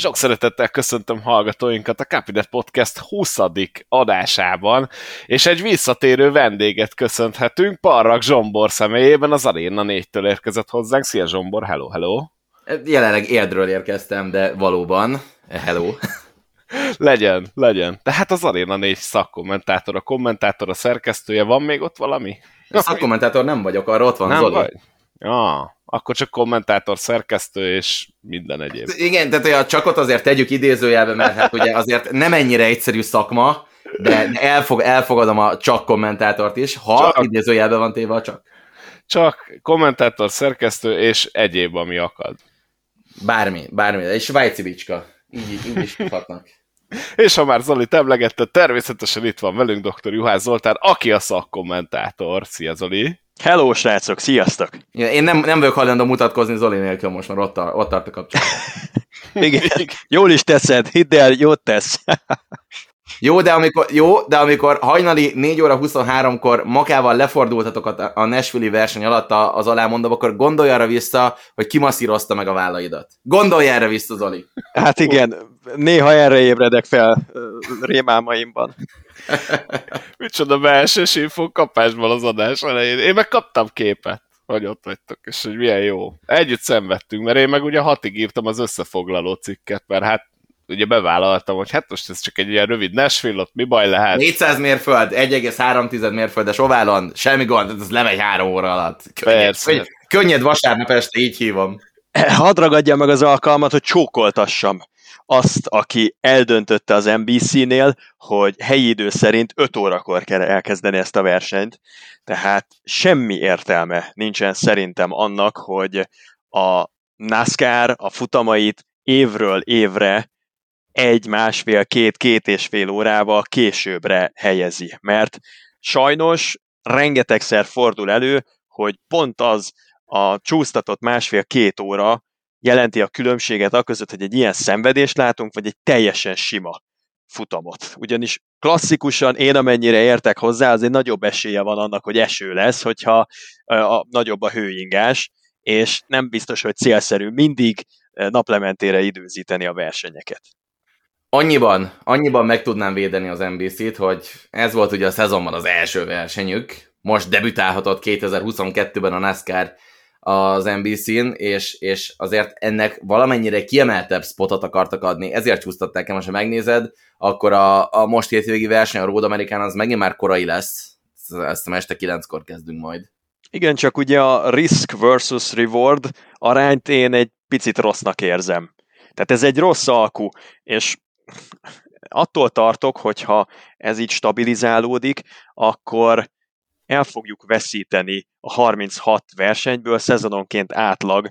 Sok szeretettel köszöntöm hallgatóinkat a Capinet Podcast 20. adásában, és egy visszatérő vendéget köszönhetünk, Parrak Zsombor személyében az Arena 4-től érkezett hozzánk. Szia Zsombor, hello, hello! Jelenleg Érdről érkeztem, de valóban, hello! legyen, legyen. Tehát az Arena 4 szakkommentátor, a kommentátor, a szerkesztője, van még ott valami? A szakkommentátor nem vagyok, arra ott van nem Zoli. Vagy? Ja, akkor csak kommentátor, szerkesztő és minden egyéb. Igen, tehát a csakot azért tegyük idézőjelbe, mert hát ugye azért nem ennyire egyszerű szakma, de elfog, elfogadom a csak kommentátort is, ha csak, idézőjelbe van téve a csak. Csak kommentátor, szerkesztő és egyéb, ami akad. Bármi, bármi. Egy svájci bicska. Így, így is hívhatnak. És ha már Zoli emlegette, természetesen itt van velünk dr. Juhász Zoltán, aki a szakkommentátor. Szia Zoli! Hello, srácok, sziasztok! Én nem, nem vagyok hajlandó mutatkozni Zoli nélkül most, mert ott, a, ott tart a kapcsolat. Igen, jól is teszed, hidd el, jót tesz. Jó, de amikor, jó, de amikor hajnali 4 óra 23-kor makával lefordultatok a, a Nashville verseny alatt az alámondom, akkor gondolj arra vissza, hogy kimasszírozta meg a vállaidat. Gondolj erre vissza, Zoli. Hát igen, néha erre ébredek fel rémálmaimban. Micsoda belsős info kapásban az adás elején. Én meg kaptam képet hogy ott vagytok, és hogy milyen jó. Együtt szenvedtünk, mert én meg ugye hatig írtam az összefoglaló cikket, mert hát ugye bevállaltam, hogy hát most ez csak egy ilyen rövid Nashville, ott mi baj lehet? 400 mérföld, 1,3 mérföldes oválon, semmi gond, ez lemegy három óra alatt. Könnyed, Persze. Könnyed, könnyed vasárnap este, így hívom. Hadd ragadja meg az alkalmat, hogy csókoltassam azt, aki eldöntötte az NBC-nél, hogy helyi idő szerint 5 órakor kell elkezdeni ezt a versenyt. Tehát semmi értelme nincsen szerintem annak, hogy a NASCAR a futamait évről évre egy, másfél, két, két és fél órával későbbre helyezi. Mert sajnos rengetegszer fordul elő, hogy pont az a csúsztatott másfél-két óra jelenti a különbséget a között, hogy egy ilyen szenvedést látunk, vagy egy teljesen sima futamot. Ugyanis klasszikusan én amennyire értek hozzá, azért nagyobb esélye van annak, hogy eső lesz, hogyha a, a, nagyobb a hőingás, és nem biztos, hogy célszerű mindig naplementére időzíteni a versenyeket. Annyiban, annyiban meg tudnám védeni az NBC-t, hogy ez volt ugye a szezonban az első versenyük, most debütálhatott 2022-ben a NASCAR az NBC-n, és, és azért ennek valamennyire kiemeltebb spotot akartak adni, ezért csúsztatták el, most ha megnézed, akkor a, a most hétvégi verseny, a Road American az megint már korai lesz, ezt a este kilenckor kezdünk majd. Igen, csak ugye a risk versus reward arányt én egy picit rossznak érzem. Tehát ez egy rossz alkú, és attól tartok, hogyha ez így stabilizálódik, akkor el fogjuk veszíteni a 36 versenyből szezononként átlag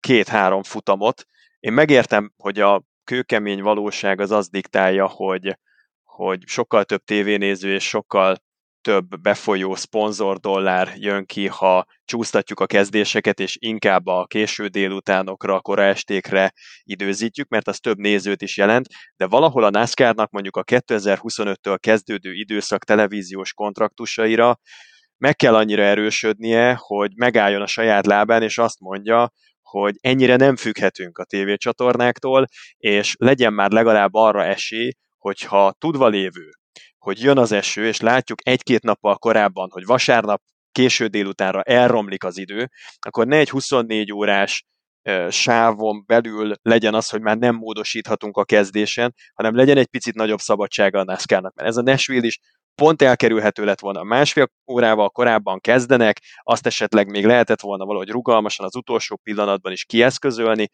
két-három futamot. Én megértem, hogy a kőkemény valóság az az diktálja, hogy, hogy sokkal több tévénéző és sokkal több befolyó szponzor dollár jön ki, ha csúsztatjuk a kezdéseket, és inkább a késő délutánokra, kora estékre időzítjük, mert az több nézőt is jelent, de valahol a NASCAR-nak mondjuk a 2025-től kezdődő időszak televíziós kontraktusaira meg kell annyira erősödnie, hogy megálljon a saját lábán, és azt mondja, hogy ennyire nem függhetünk a tévécsatornáktól, és legyen már legalább arra esély, hogyha tudva lévő, hogy jön az eső, és látjuk egy-két nappal korábban, hogy vasárnap késő délutánra elromlik az idő, akkor ne egy 24 órás sávon belül legyen az, hogy már nem módosíthatunk a kezdésen, hanem legyen egy picit nagyobb szabadsága a NASCAR-nak. Mert ez a Nashville is pont elkerülhető lett volna. Másfél órával korábban kezdenek, azt esetleg még lehetett volna valahogy rugalmasan az utolsó pillanatban is kieszközölni,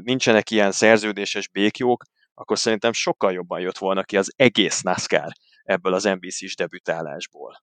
nincsenek ilyen szerződéses békjók, akkor szerintem sokkal jobban jött volna ki az egész NASCAR ebből az NBC-s debütálásból.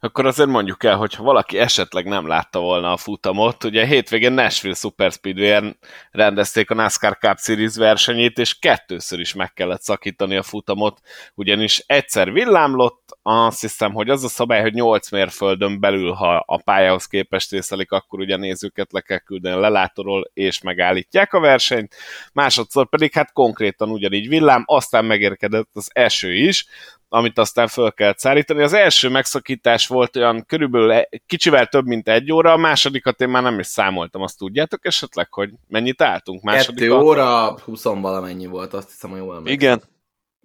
Akkor azért mondjuk el, hogy ha valaki esetleg nem látta volna a futamot, ugye hétvégén Nashville Super Speedway-en rendezték a NASCAR Cup Series versenyét, és kettőször is meg kellett szakítani a futamot, ugyanis egyszer villámlott, azt hiszem, hogy az a szabály, hogy 8 mérföldön belül, ha a pályához képest részelik, akkor ugye nézőket le kell küldeni a lelátorról, és megállítják a versenyt. Másodszor pedig hát konkrétan ugyanígy villám, aztán megérkedett az eső is, amit aztán föl kellett szállítani. Az első megszakítás volt olyan körülbelül e- kicsivel több, mint egy óra, a másodikat én már nem is számoltam, azt tudjátok esetleg, hogy mennyit álltunk? Második Kettő óra, 20 valamennyi volt, azt hiszem, hogy jól emlékszem. Igen,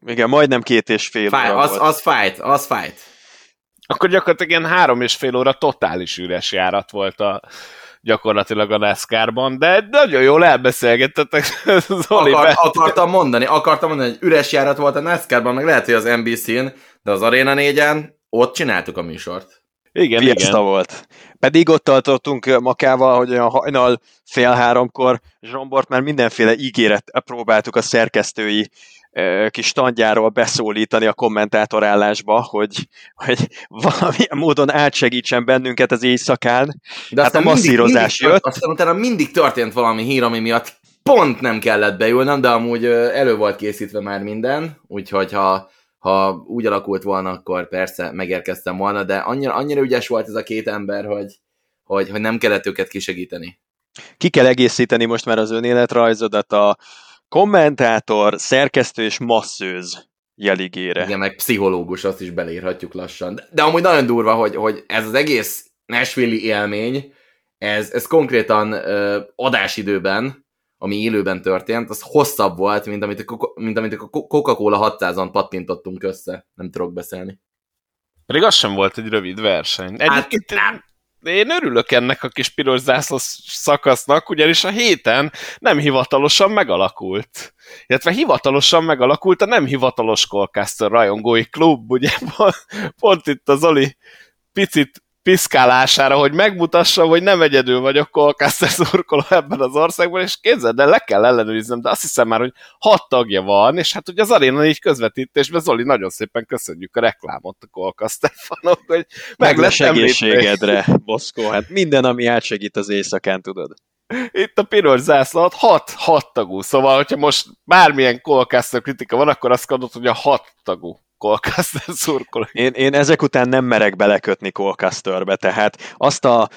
igen, majdnem két és fél Fáj, óra az, volt. az fájt, az fájt. Akkor gyakorlatilag ilyen három és fél óra totális üres járat volt a, gyakorlatilag a NASCAR-ban, de nagyon jól elbeszélgettetek. Zoli, Akar, akartam mondani, akartam mondani, hogy üres járat volt a NASCAR-ban, meg lehet, hogy az NBC-n, de az Arena 4-en ott csináltuk a műsort. Igen, Fiesta igen. volt. Pedig ott tartottunk Makával, hogy olyan hajnal fél háromkor Zsombort már mindenféle ígéret próbáltuk a szerkesztői kis standjáról beszólítani a kommentátorállásba, hogy, hogy valamilyen módon átsegítsen bennünket az éjszakán. De hát a masszírozás mindig, jött. Aztán utána mindig történt valami hír, ami miatt pont nem kellett beülnem, de amúgy elő volt készítve már minden, úgyhogy ha, ha úgy alakult volna, akkor persze megérkeztem volna, de annyira, annyira ügyes volt ez a két ember, hogy, hogy, hogy nem kellett őket kisegíteni. Ki kell egészíteni most már az önéletrajzodat a kommentátor, szerkesztő és masszőz jeligére. Igen, meg pszichológus, azt is belírhatjuk lassan. De, de amúgy nagyon durva, hogy, hogy ez az egész nashville élmény, ez, ez konkrétan ö, adásidőben, ami élőben történt, az hosszabb volt, mint amit a, mint amit a Coca-Cola 600-on pattintottunk össze. Nem tudok beszélni. Pedig az sem volt egy rövid verseny. Hát Egyébként hát, nem én örülök ennek a kis piros zászlós szakasznak, ugyanis a héten nem hivatalosan megalakult. Illetve hivatalosan megalakult a nem hivatalos Colcaster rajongói klub, ugye pont itt az Oli picit piszkálására, hogy megmutassam, hogy nem egyedül vagyok Colcaster szurkoló ebben az országban, és képzeld, de le kell ellenőriznem, de azt hiszem már, hogy hat tagja van, és hát ugye az aréna így közvetítésben, Zoli, nagyon szépen köszönjük a reklámot a Colcaster fanok, hogy meg, meg lesz egészségedre, Boszkó, hát minden, ami átsegít az éjszakán, tudod. Itt a piros zászló, hat, hat tagú, szóval, hogyha most bármilyen Colcaster kritika van, akkor azt mondod, hogy a hat tagú Colcaster szurkoló. Én, én ezek után nem merek belekötni Colcasterbe, tehát azt a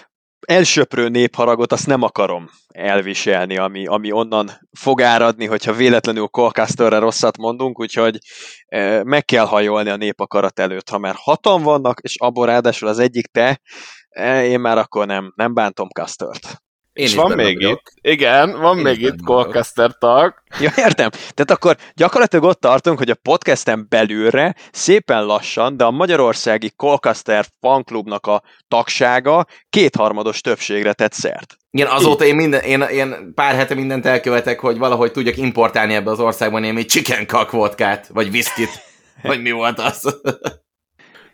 elsöprő népharagot azt nem akarom elviselni, ami, ami onnan fog áradni, hogyha véletlenül Colcasterre rosszat mondunk, úgyhogy e, meg kell hajolni a népakarat előtt. Ha már hatan vannak, és abból ráadásul az egyik te, e, én már akkor nem, nem bántom Castert. Én és van még vagyok. itt, igen, van Én még itt Colcaster tag. Ja, értem. Tehát akkor gyakorlatilag ott tartunk, hogy a podcasten belülre szépen lassan, de a magyarországi Colcaster fanklubnak a tagsága kétharmados többségre tett szert. Igen, azóta én, minden, én, én pár hete mindent elkövetek, hogy valahogy tudjak importálni ebbe az országban némi chicken cock vodkát, vagy viszkit, vagy mi volt az.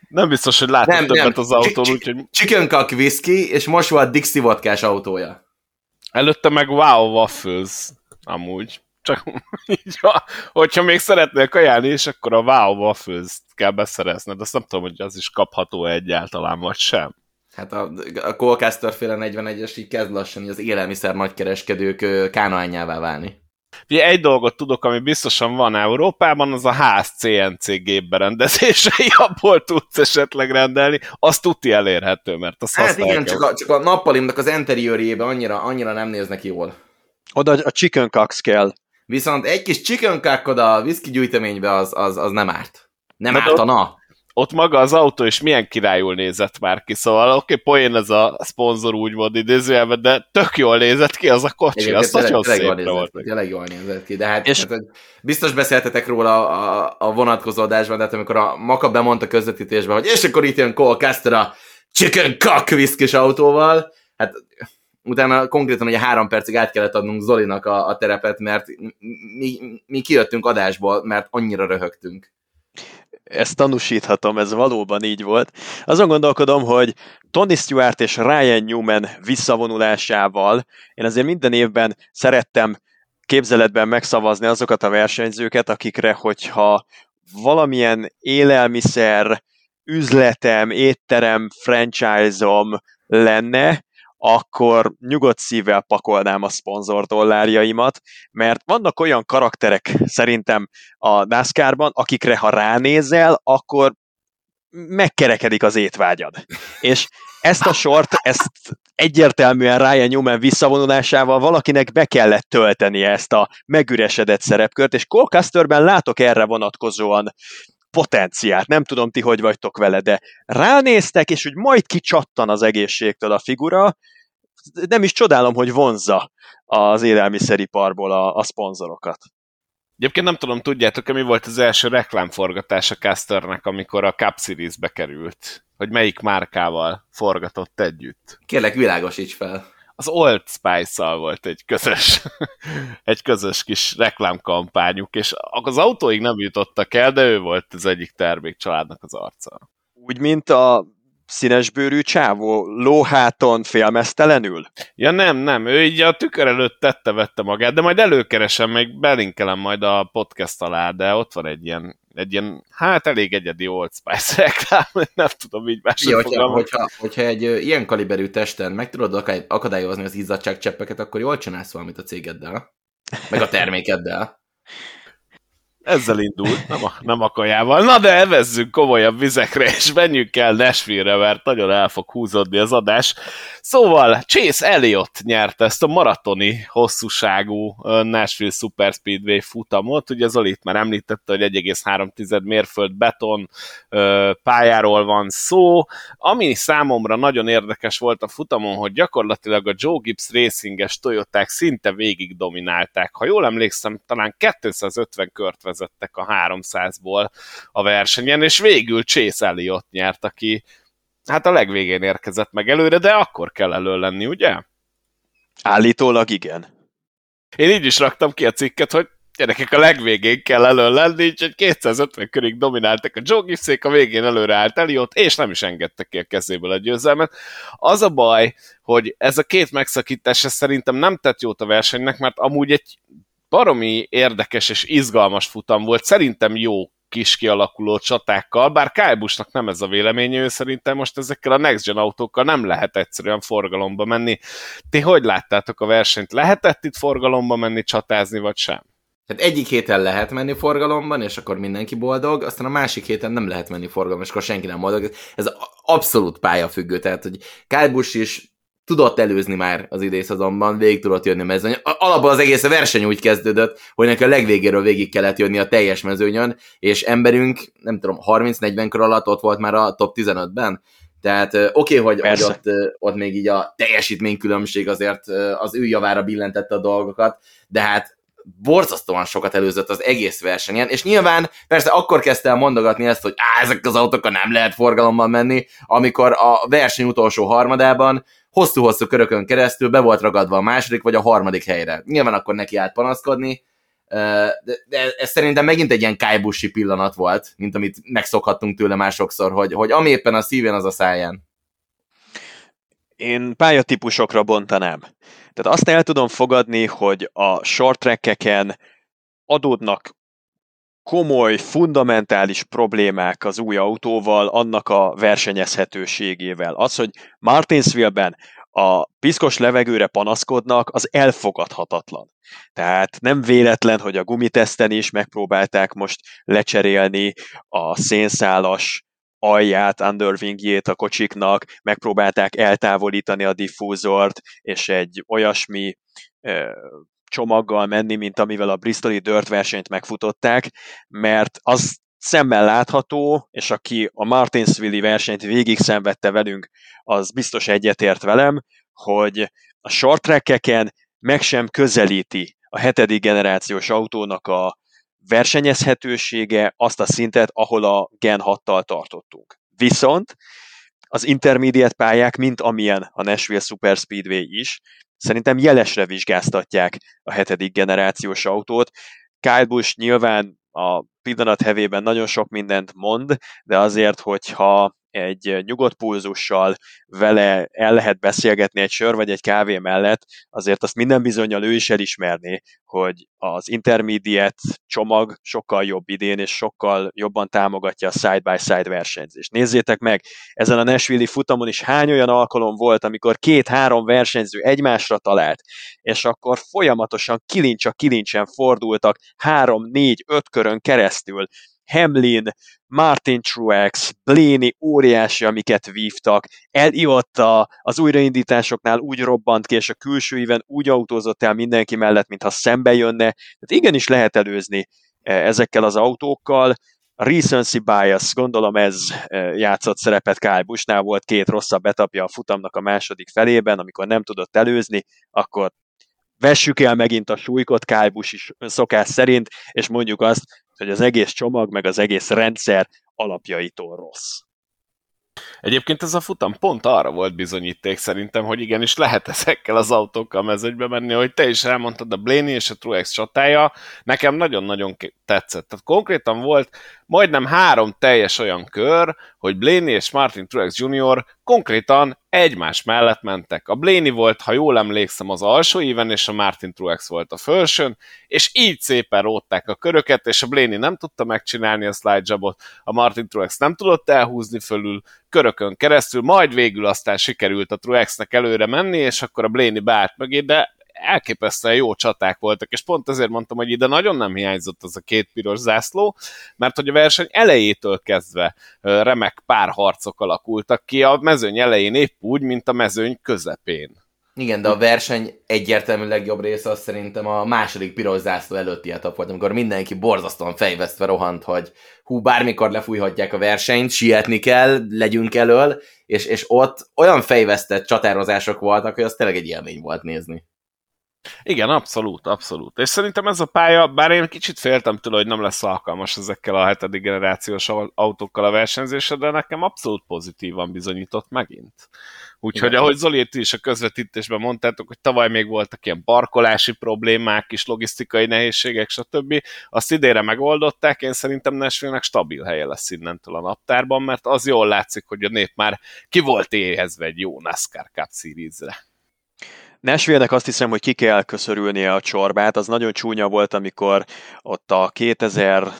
Nem biztos, hogy látok nem, többet nem. az autón, úgyhogy... Chicken cock whisky, és most volt Dixie vodkás autója. Előtte meg Wow Waffles, amúgy. Csak így, hogyha még szeretnél kajálni, és akkor a Wow Waffles kell beszerezned. Azt nem tudom, hogy az is kapható egyáltalán, vagy sem. Hát a, a Colcaster féle 41-es így kezd lassan az élelmiszer nagykereskedők kánoányává válni. Ugye egy dolgot tudok, ami biztosan van Európában, az a ház CNC gépberendezései, abból tudsz esetleg rendelni, az tuti elérhető, mert az Hát igen, csak a, csak a nappalimnak az interiőrjébe annyira, annyira nem néznek jól. Oda a chicken cocks kell. Viszont egy kis chicken cock oda a whisky gyűjteménybe az, az, az nem árt. Nem hát ártana ott maga az autó is milyen királyul nézett már ki, szóval oké, okay, poén ez a szponzor úgymond idézőjelben, de tök jól nézett ki az a kocsi, Igen, az nagyon szép volt. Tényleg jól nézett ki, de hát, és... hát biztos beszéltetek róla a, a vonatkozó adásban, de hát amikor a Maka bemondta közvetítésben, hogy és akkor itt jön Cole Caster a chicken cock viszkis autóval, hát utána konkrétan ugye három percig át kellett adnunk Zolinak a, a terepet, mert mi, mi kijöttünk adásból, mert annyira röhögtünk ezt tanúsíthatom, ez valóban így volt. Azon gondolkodom, hogy Tony Stewart és Ryan Newman visszavonulásával én azért minden évben szerettem képzeletben megszavazni azokat a versenyzőket, akikre, hogyha valamilyen élelmiszer, üzletem, étterem, franchise-om lenne, akkor nyugodt szívvel pakolnám a szponzor dollárjaimat, mert vannak olyan karakterek szerintem a NASCAR-ban, akikre ha ránézel, akkor megkerekedik az étvágyad. És ezt a sort, ezt egyértelműen Ryan Newman visszavonulásával valakinek be kellett töltenie ezt a megüresedett szerepkört, és Cole Custerben látok erre vonatkozóan potenciált. Nem tudom ti, hogy vagytok vele, de ránéztek, és úgy majd kicsattan az egészségtől a figura, nem is csodálom, hogy vonzza az élelmiszeriparból a, a szponzorokat. Egyébként nem tudom, tudjátok-e, mi volt az első reklámforgatás a Casternek, amikor a Cup Series-be került? Hogy melyik márkával forgatott együtt? Kérlek, világosíts fel. Az Old Spice-szal volt egy közös, egy közös kis reklámkampányuk, és az autóig nem jutottak el, de ő volt az egyik termékcsaládnak az arca. Úgy, mint a színesbőrű csávó lóháton félmeztelenül? Ja nem, nem, ő így a tükör előtt tette-vette magát, de majd előkeresem, még belinkelem majd a podcast alá, de ott van egy ilyen, egy ilyen hát elég egyedi Old Spice reklám, nem tudom így máshogy ja, hogyha, hogyha, hogyha, egy ilyen kaliberű testen meg tudod akadályozni az izzadságcseppeket, akkor jól csinálsz valamit a cégeddel, meg a termékeddel. Ezzel indult, nem a, nem a kajával. Na de evezzünk komolyabb vizekre, és menjünk el Nashville-re, mert nagyon el fog húzódni az adás. Szóval Chase Elliott nyerte ezt a maratoni hosszúságú Nashville Super Speedway futamot. Ugye Zoli itt már említette, hogy 1,3 mérföld beton pályáról van szó. Ami számomra nagyon érdekes volt a futamon, hogy gyakorlatilag a Joe Gibbs Racinges Toyoták szinte végig dominálták. Ha jól emlékszem, talán 250 kört vezettek a 300-ból a versenyen, és végül Chase Elliott nyert, aki hát a legvégén érkezett meg előre, de akkor kell elő lenni, ugye? Állítólag igen. Én így is raktam ki a cikket, hogy gyerekek a legvégén kell elő lenni, úgyhogy 250 körig domináltak a Joe Gibbsék, a végén előre állt Eliott, és nem is engedtek ki a kezéből a győzelmet. Az a baj, hogy ez a két megszakítás ez szerintem nem tett jót a versenynek, mert amúgy egy baromi érdekes és izgalmas futam volt, szerintem jó kis kialakuló csatákkal, bár Kyle Busch-nak nem ez a véleménye, ő szerintem most ezekkel a Next Gen autókkal nem lehet egyszerűen forgalomba menni. Ti hogy láttátok a versenyt? Lehetett itt forgalomba menni, csatázni, vagy sem? Tehát egyik héten lehet menni forgalomban, és akkor mindenki boldog, aztán a másik héten nem lehet menni forgalomban, és akkor senki nem boldog. Ez abszolút pályafüggő, tehát hogy Kyle Busch is tudott előzni már az idészazonban, végig tudott jönni a mezőny. Alapból az egész a verseny úgy kezdődött, hogy neki a legvégéről végig kellett jönni a teljes mezőnyön, és emberünk, nem tudom, 30-40 kör alatt ott volt már a top 15-ben. Tehát oké, okay, hogy, hogy ott, ott még így a teljesítménykülönbség azért az ő javára billentette a dolgokat, de hát borzasztóan sokat előzött az egész versenyen, és nyilván persze akkor kezdte el mondogatni ezt, hogy ezek az autókkal nem lehet forgalomban menni, amikor a verseny utolsó harmadában hosszú-hosszú körökön keresztül be volt ragadva a második vagy a harmadik helyre. Nyilván akkor neki állt panaszkodni, de, ez szerintem megint egy ilyen kájbusi pillanat volt, mint amit megszokhattunk tőle már sokszor, hogy, hogy ami éppen a szívén, az a száján. Én pályatípusokra bontanám. Tehát azt el tudom fogadni, hogy a short trackeken adódnak komoly, fundamentális problémák az új autóval, annak a versenyezhetőségével. Az, hogy Martinsville-ben a piszkos levegőre panaszkodnak, az elfogadhatatlan. Tehát nem véletlen, hogy a gumiteszten is megpróbálták most lecserélni a szénszálas alját, underwingjét a kocsiknak, megpróbálták eltávolítani a diffúzort, és egy olyasmi csomaggal menni, mint amivel a Bristoli Dirt versenyt megfutották, mert az szemmel látható, és aki a Martinsville versenyt végig szenvedte velünk, az biztos egyetért velem, hogy a short meg sem közelíti a hetedik generációs autónak a versenyezhetősége azt a szintet, ahol a Gen 6-tal tartottunk. Viszont az intermediate pályák, mint amilyen a Nashville Super Speedway is, szerintem jelesre vizsgáztatják a hetedik generációs autót. Kyle Busch nyilván a pillanat hevében nagyon sok mindent mond, de azért, hogyha egy nyugodt pulzussal vele el lehet beszélgetni egy sör vagy egy kávé mellett, azért azt minden bizonyal ő is elismerné, hogy az intermediate csomag sokkal jobb idén, és sokkal jobban támogatja a side-by-side versenyzést. Nézzétek meg, ezen a Nashville futamon is hány olyan alkalom volt, amikor két-három versenyző egymásra talált, és akkor folyamatosan kilincs a kilincsen fordultak három, négy, öt körön keresztül, Hamlin, Martin Truex, Blaney óriási, amiket vívtak, Eliott az újraindításoknál úgy robbant ki, és a külső éven úgy autózott el mindenki mellett, mintha szembe jönne. Tehát igenis lehet előzni ezekkel az autókkal, a recency bias, gondolom ez játszott szerepet Kyle Bushnál, volt két rosszabb etapja a futamnak a második felében, amikor nem tudott előzni, akkor vessük el megint a súlykot Kyle Busch is szokás szerint, és mondjuk azt, hogy az egész csomag, meg az egész rendszer alapjaitól rossz. Egyébként ez a futam pont arra volt bizonyíték szerintem, hogy igenis lehet ezekkel az autókkal mezőgybe menni, hogy te is elmondtad, a Blaney és a Truex csatája nekem nagyon-nagyon tetszett. Tehát konkrétan volt majdnem három teljes olyan kör, hogy Blaney és Martin Truex Jr. konkrétan egymás mellett mentek. A Blaney volt, ha jól emlékszem, az alsó éven, és a Martin Truex volt a felsőn, és így szépen rótták a köröket, és a Blaney nem tudta megcsinálni a slide jobot, a Martin Truex nem tudott elhúzni fölül, körökön keresztül, majd végül aztán sikerült a Truexnek előre menni, és akkor a Blaney beállt mögé, de elképesztően jó csaták voltak, és pont ezért mondtam, hogy ide nagyon nem hiányzott az a két piros zászló, mert hogy a verseny elejétől kezdve remek párharcok alakultak ki, a mezőny elején épp úgy, mint a mezőny közepén. Igen, de a verseny egyértelmű legjobb része az szerintem a második piros zászló előtti etap volt, amikor mindenki borzasztóan fejvesztve rohant, hogy hú, bármikor lefújhatják a versenyt, sietni kell, legyünk elől, és, és ott olyan fejvesztett csatározások voltak, hogy az tényleg egy élmény volt nézni. Igen, abszolút, abszolút. És szerintem ez a pálya, bár én kicsit féltem tőle, hogy nem lesz alkalmas ezekkel a hetedik generációs autókkal a versenyzésre, de nekem abszolút pozitívan bizonyított megint. Úgyhogy ahogy Zoli is a közvetítésben mondtátok, hogy tavaly még voltak ilyen parkolási problémák, kis logisztikai nehézségek, stb. Azt idére megoldották, én szerintem Nashville-nek stabil helye lesz innentől a naptárban, mert az jól látszik, hogy a nép már ki volt éhezve egy jó NASCAR Cup Series-re. Nashville-nek azt hiszem, hogy ki kell köszörülnie a csorbát. Az nagyon csúnya volt, amikor ott a 2000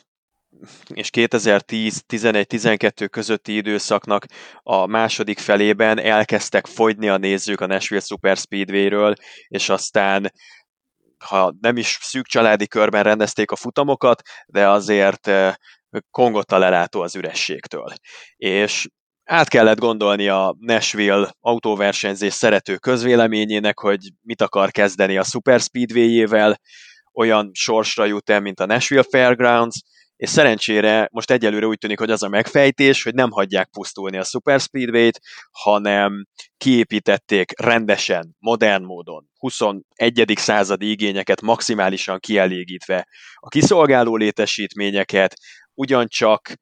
és 2010-11-12 közötti időszaknak a második felében elkezdtek fogyni a nézők a Nashville Super Speedway-ről, és aztán ha nem is szűk családi körben rendezték a futamokat, de azért eh, kongott a lelátó az ürességtől. És át kellett gondolni a Nashville autóversenyzés szerető közvéleményének, hogy mit akar kezdeni a Super Speedway-jével, olyan sorsra jut el, mint a Nashville Fairgrounds, és szerencsére most egyelőre úgy tűnik, hogy az a megfejtés, hogy nem hagyják pusztulni a Super Speedway-t, hanem kiépítették rendesen, modern módon, 21. századi igényeket maximálisan kielégítve a kiszolgáló létesítményeket, ugyancsak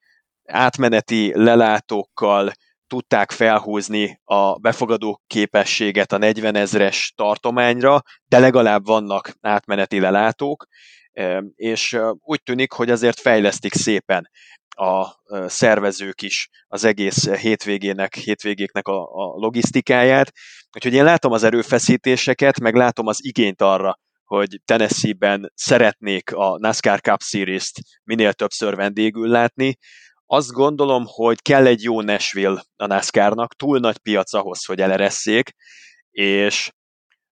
átmeneti lelátókkal tudták felhúzni a befogadó képességet a 40 ezres tartományra, de legalább vannak átmeneti lelátók, és úgy tűnik, hogy azért fejlesztik szépen a szervezők is az egész hétvégének, hétvégéknek a, a logisztikáját. Úgyhogy én látom az erőfeszítéseket, meg látom az igényt arra, hogy Tennessee-ben szeretnék a NASCAR Cup Series-t minél többször vendégül látni, azt gondolom, hogy kell egy jó Nashville a NASCAR-nak, túl nagy piac ahhoz, hogy eleresszék, és,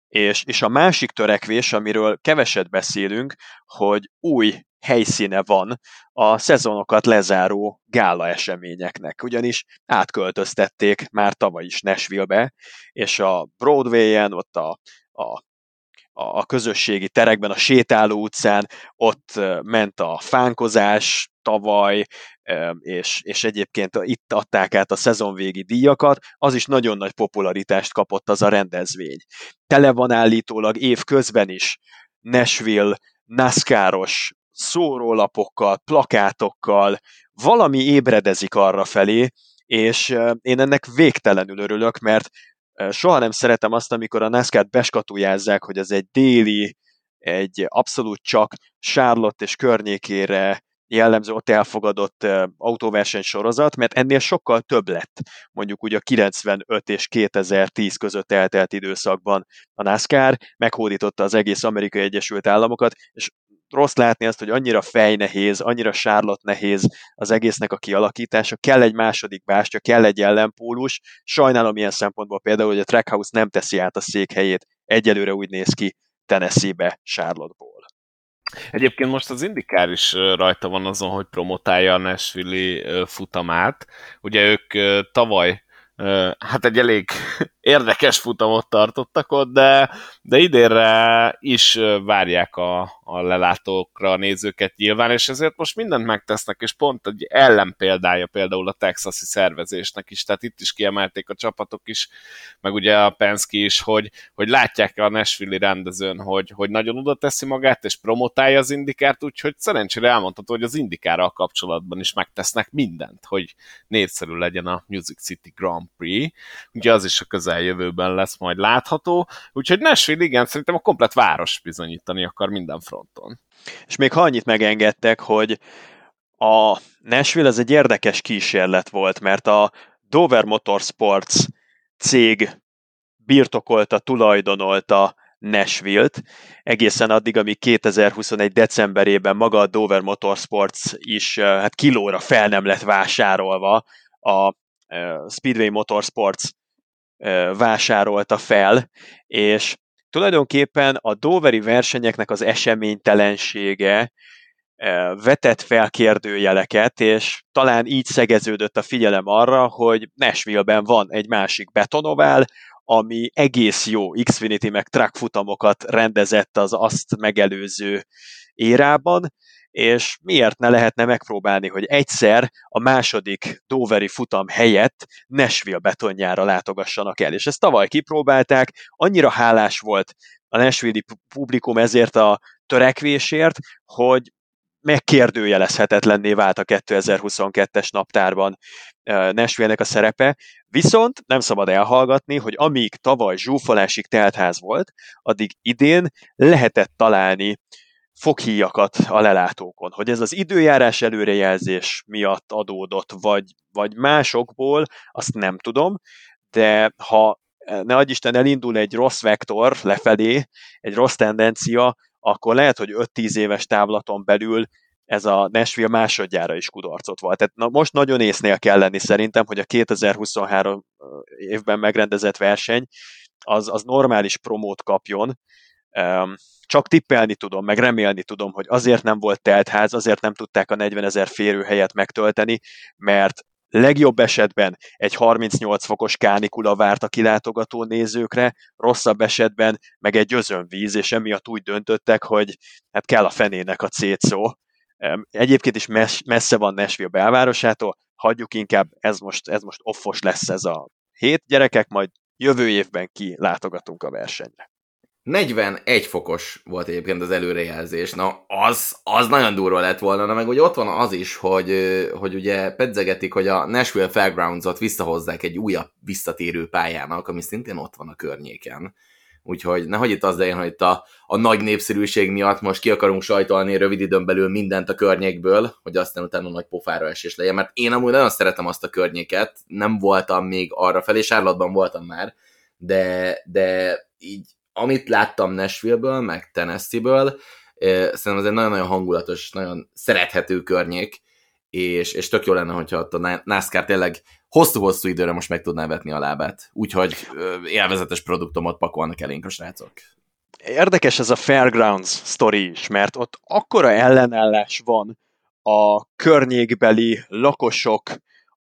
és, és a másik törekvés, amiről keveset beszélünk, hogy új helyszíne van a szezonokat lezáró gála eseményeknek, ugyanis átköltöztették már tavaly is Nashville-be, és a Broadway-en, ott a, a a közösségi terekben, a sétáló utcán, ott ment a fánkozás tavaly, és, és egyébként itt adták át a szezonvégi díjakat, az is nagyon nagy popularitást kapott az a rendezvény. Tele van állítólag év közben is Nashville NASCAR-os szórólapokkal, plakátokkal, valami ébredezik arra felé, és én ennek végtelenül örülök, mert soha nem szeretem azt, amikor a NASCAR-t beskatujázzák, hogy ez egy déli, egy abszolút csak Charlotte és környékére jellemző ott elfogadott autóverseny sorozat, mert ennél sokkal több lett. Mondjuk úgy a 95 és 2010 között eltelt időszakban a NASCAR, meghódította az egész Amerikai Egyesült Államokat, és rossz látni azt, hogy annyira fejnehéz, annyira sárlott nehéz az egésznek a kialakítása, kell egy második bástya, kell egy ellenpólus, sajnálom ilyen szempontból például, hogy a Trackhouse nem teszi át a székhelyét, egyelőre úgy néz ki Tennessee-be Charlotte-ból. Egyébként most az Indikár is rajta van azon, hogy promotálja a Nashville futamát. Ugye ők tavaly hát egy elég érdekes futamot tartottak ott, de, de idénre is várják a, a lelátókra a nézőket nyilván, és ezért most mindent megtesznek, és pont egy ellenpéldája például a texasi szervezésnek is, tehát itt is kiemelték a csapatok is, meg ugye a Penske is, hogy, hogy látják a Nashville rendezőn, hogy, hogy nagyon oda teszi magát, és promotálja az indikárt, úgyhogy szerencsére elmondható, hogy az indikárral kapcsolatban is megtesznek mindent, hogy népszerű legyen a Music City Grand Prix, ugye az is a közeljövőben lesz majd látható, úgyhogy Nashville igen, szerintem a komplet város bizonyítani akar minden fronton. És még ha annyit megengedtek, hogy a Nashville ez egy érdekes kísérlet volt, mert a Dover Motorsports cég birtokolta, tulajdonolta Nashville-t, egészen addig, amíg 2021. decemberében maga a Dover Motorsports is hát kilóra fel nem lett vásárolva a Speedway Motorsports vásárolta fel, és tulajdonképpen a Doveri versenyeknek az eseménytelensége vetett fel kérdőjeleket, és talán így szegeződött a figyelem arra, hogy Nashville-ben van egy másik betonovál, ami egész jó Xfinity meg track futamokat rendezett az azt megelőző érában, és miért ne lehetne megpróbálni, hogy egyszer a második Doveri futam helyett Nashville betonjára látogassanak el. És ezt tavaly kipróbálták, annyira hálás volt a nashville publikum ezért a törekvésért, hogy megkérdőjelezhetetlenné vált a 2022-es naptárban nashville a szerepe, viszont nem szabad elhallgatni, hogy amíg tavaly zsúfolásig teltház volt, addig idén lehetett találni foghíjakat a lelátókon. Hogy ez az időjárás előrejelzés miatt adódott, vagy, vagy másokból, azt nem tudom, de ha ne adj Isten elindul egy rossz vektor lefelé, egy rossz tendencia, akkor lehet, hogy 5-10 éves távlaton belül ez a Nashville másodjára is kudarcot volt. Tehát na, most nagyon észnél kell lenni szerintem, hogy a 2023 évben megrendezett verseny az, az normális promót kapjon, csak tippelni tudom, meg remélni tudom, hogy azért nem volt teltház, azért nem tudták a 40 ezer férőhelyet megtölteni, mert legjobb esetben egy 38 fokos kánikula várt a kilátogató nézőkre, rosszabb esetben meg egy özönvíz, és emiatt úgy döntöttek, hogy hát kell a fenének a cétszó. Egyébként is messze van Nashville belvárosától, hagyjuk inkább, ez most, ez most offos lesz ez a hét gyerekek, majd jövő évben ki látogatunk a versenyre. 41 fokos volt egyébként az előrejelzés. Na, az, az nagyon durva lett volna, na meg hogy ott van az is, hogy, hogy ugye pedzegetik, hogy a Nashville Fairgrounds-ot visszahozzák egy újabb visszatérő pályának, ami szintén ott van a környéken. Úgyhogy nehogy itt az legyen, hogy itt a, a nagy népszerűség miatt most ki akarunk sajtolni rövid időn belül mindent a környékből, hogy aztán utána nagy pofára esés legyen, mert én amúgy nagyon szeretem azt a környéket, nem voltam még arra felé, Sárlatban voltam már, de, de így amit láttam Nashville-ből, meg Tennessee-ből, szerintem ez egy nagyon-nagyon hangulatos, nagyon szerethető környék, és, és tök jó lenne, hogyha ott a NASCAR tényleg hosszú-hosszú időre most meg tudná vetni a lábát. Úgyhogy élvezetes produktumot pakolnak elénk a srácok. Érdekes ez a Fairgrounds sztori is, mert ott akkora ellenállás van a környékbeli lakosok,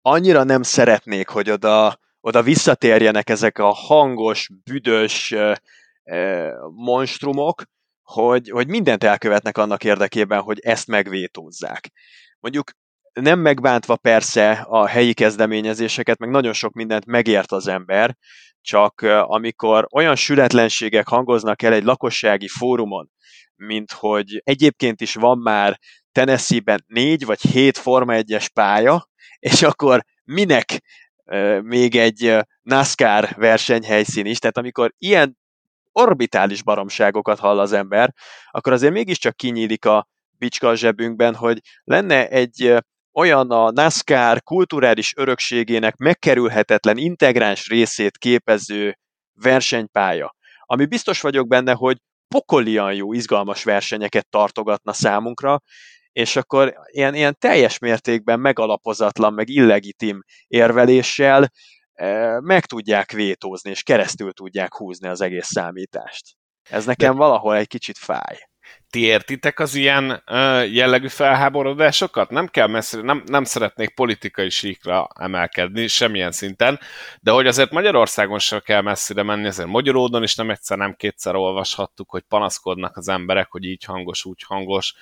annyira nem szeretnék, hogy oda, oda visszatérjenek ezek a hangos, büdös, monstrumok, hogy, hogy mindent elkövetnek annak érdekében, hogy ezt megvétózzák. Mondjuk nem megbántva persze a helyi kezdeményezéseket, meg nagyon sok mindent megért az ember, csak amikor olyan sületlenségek hangoznak el egy lakossági fórumon, mint hogy egyébként is van már Tennessee-ben négy vagy hét Forma 1-es pálya, és akkor minek még egy NASCAR versenyhelyszín is, tehát amikor ilyen orbitális baromságokat hall az ember, akkor azért mégiscsak kinyílik a bicska a zsebünkben, hogy lenne egy olyan a NASCAR kulturális örökségének megkerülhetetlen integráns részét képező versenypálya, ami biztos vagyok benne, hogy pokolian jó, izgalmas versenyeket tartogatna számunkra, és akkor ilyen, ilyen teljes mértékben megalapozatlan, meg illegitim érveléssel meg tudják vétózni, és keresztül tudják húzni az egész számítást. Ez nekem De... valahol egy kicsit fáj. Ti értitek az ilyen uh, jellegű felháborodásokat? Nem kell messzire, nem, nem szeretnék politikai síkra emelkedni semmilyen szinten, de hogy azért Magyarországon sem kell messzire menni, azért Magyaródon is nem egyszer, nem kétszer olvashattuk, hogy panaszkodnak az emberek, hogy így hangos, úgy hangos.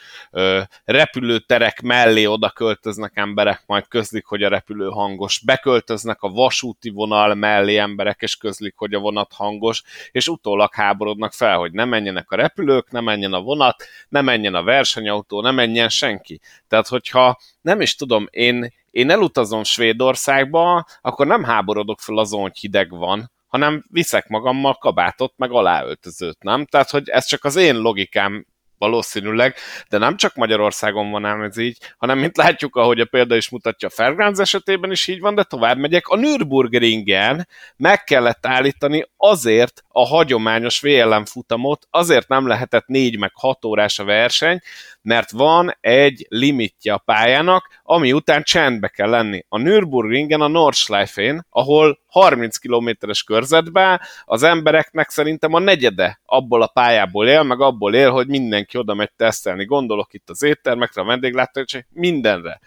Repülőterek mellé oda költöznek emberek, majd közlik, hogy a repülő hangos. Beköltöznek a vasúti vonal mellé emberek, és közlik, hogy a vonat hangos, és utólag háborodnak fel, hogy ne menjenek a repülők, ne menjen a vonat, ne menjen a versenyautó, ne menjen senki. Tehát, hogyha nem is tudom, én, én elutazom Svédországba, akkor nem háborodok fel azon, hogy hideg van, hanem viszek magammal kabátot, meg aláöltözőt, nem? Tehát, hogy ez csak az én logikám valószínűleg, de nem csak Magyarországon van ám ez így, hanem mint látjuk, ahogy a példa is mutatja, Fairgrounds esetében is így van, de tovább megyek, a Nürburgringen meg kellett állítani azért a hagyományos VLM futamot, azért nem lehetett 4 meg 6 órás a verseny, mert van egy limitje a pályának, ami után csendbe kell lenni. A Nürburgringen, a Nordschleife-én, ahol 30 kilométeres körzetben az embereknek szerintem a negyede abból a pályából él, meg abból él, hogy mindenki oda megy tesztelni. Gondolok itt az éttermekre, a vendéglátókra, mindenre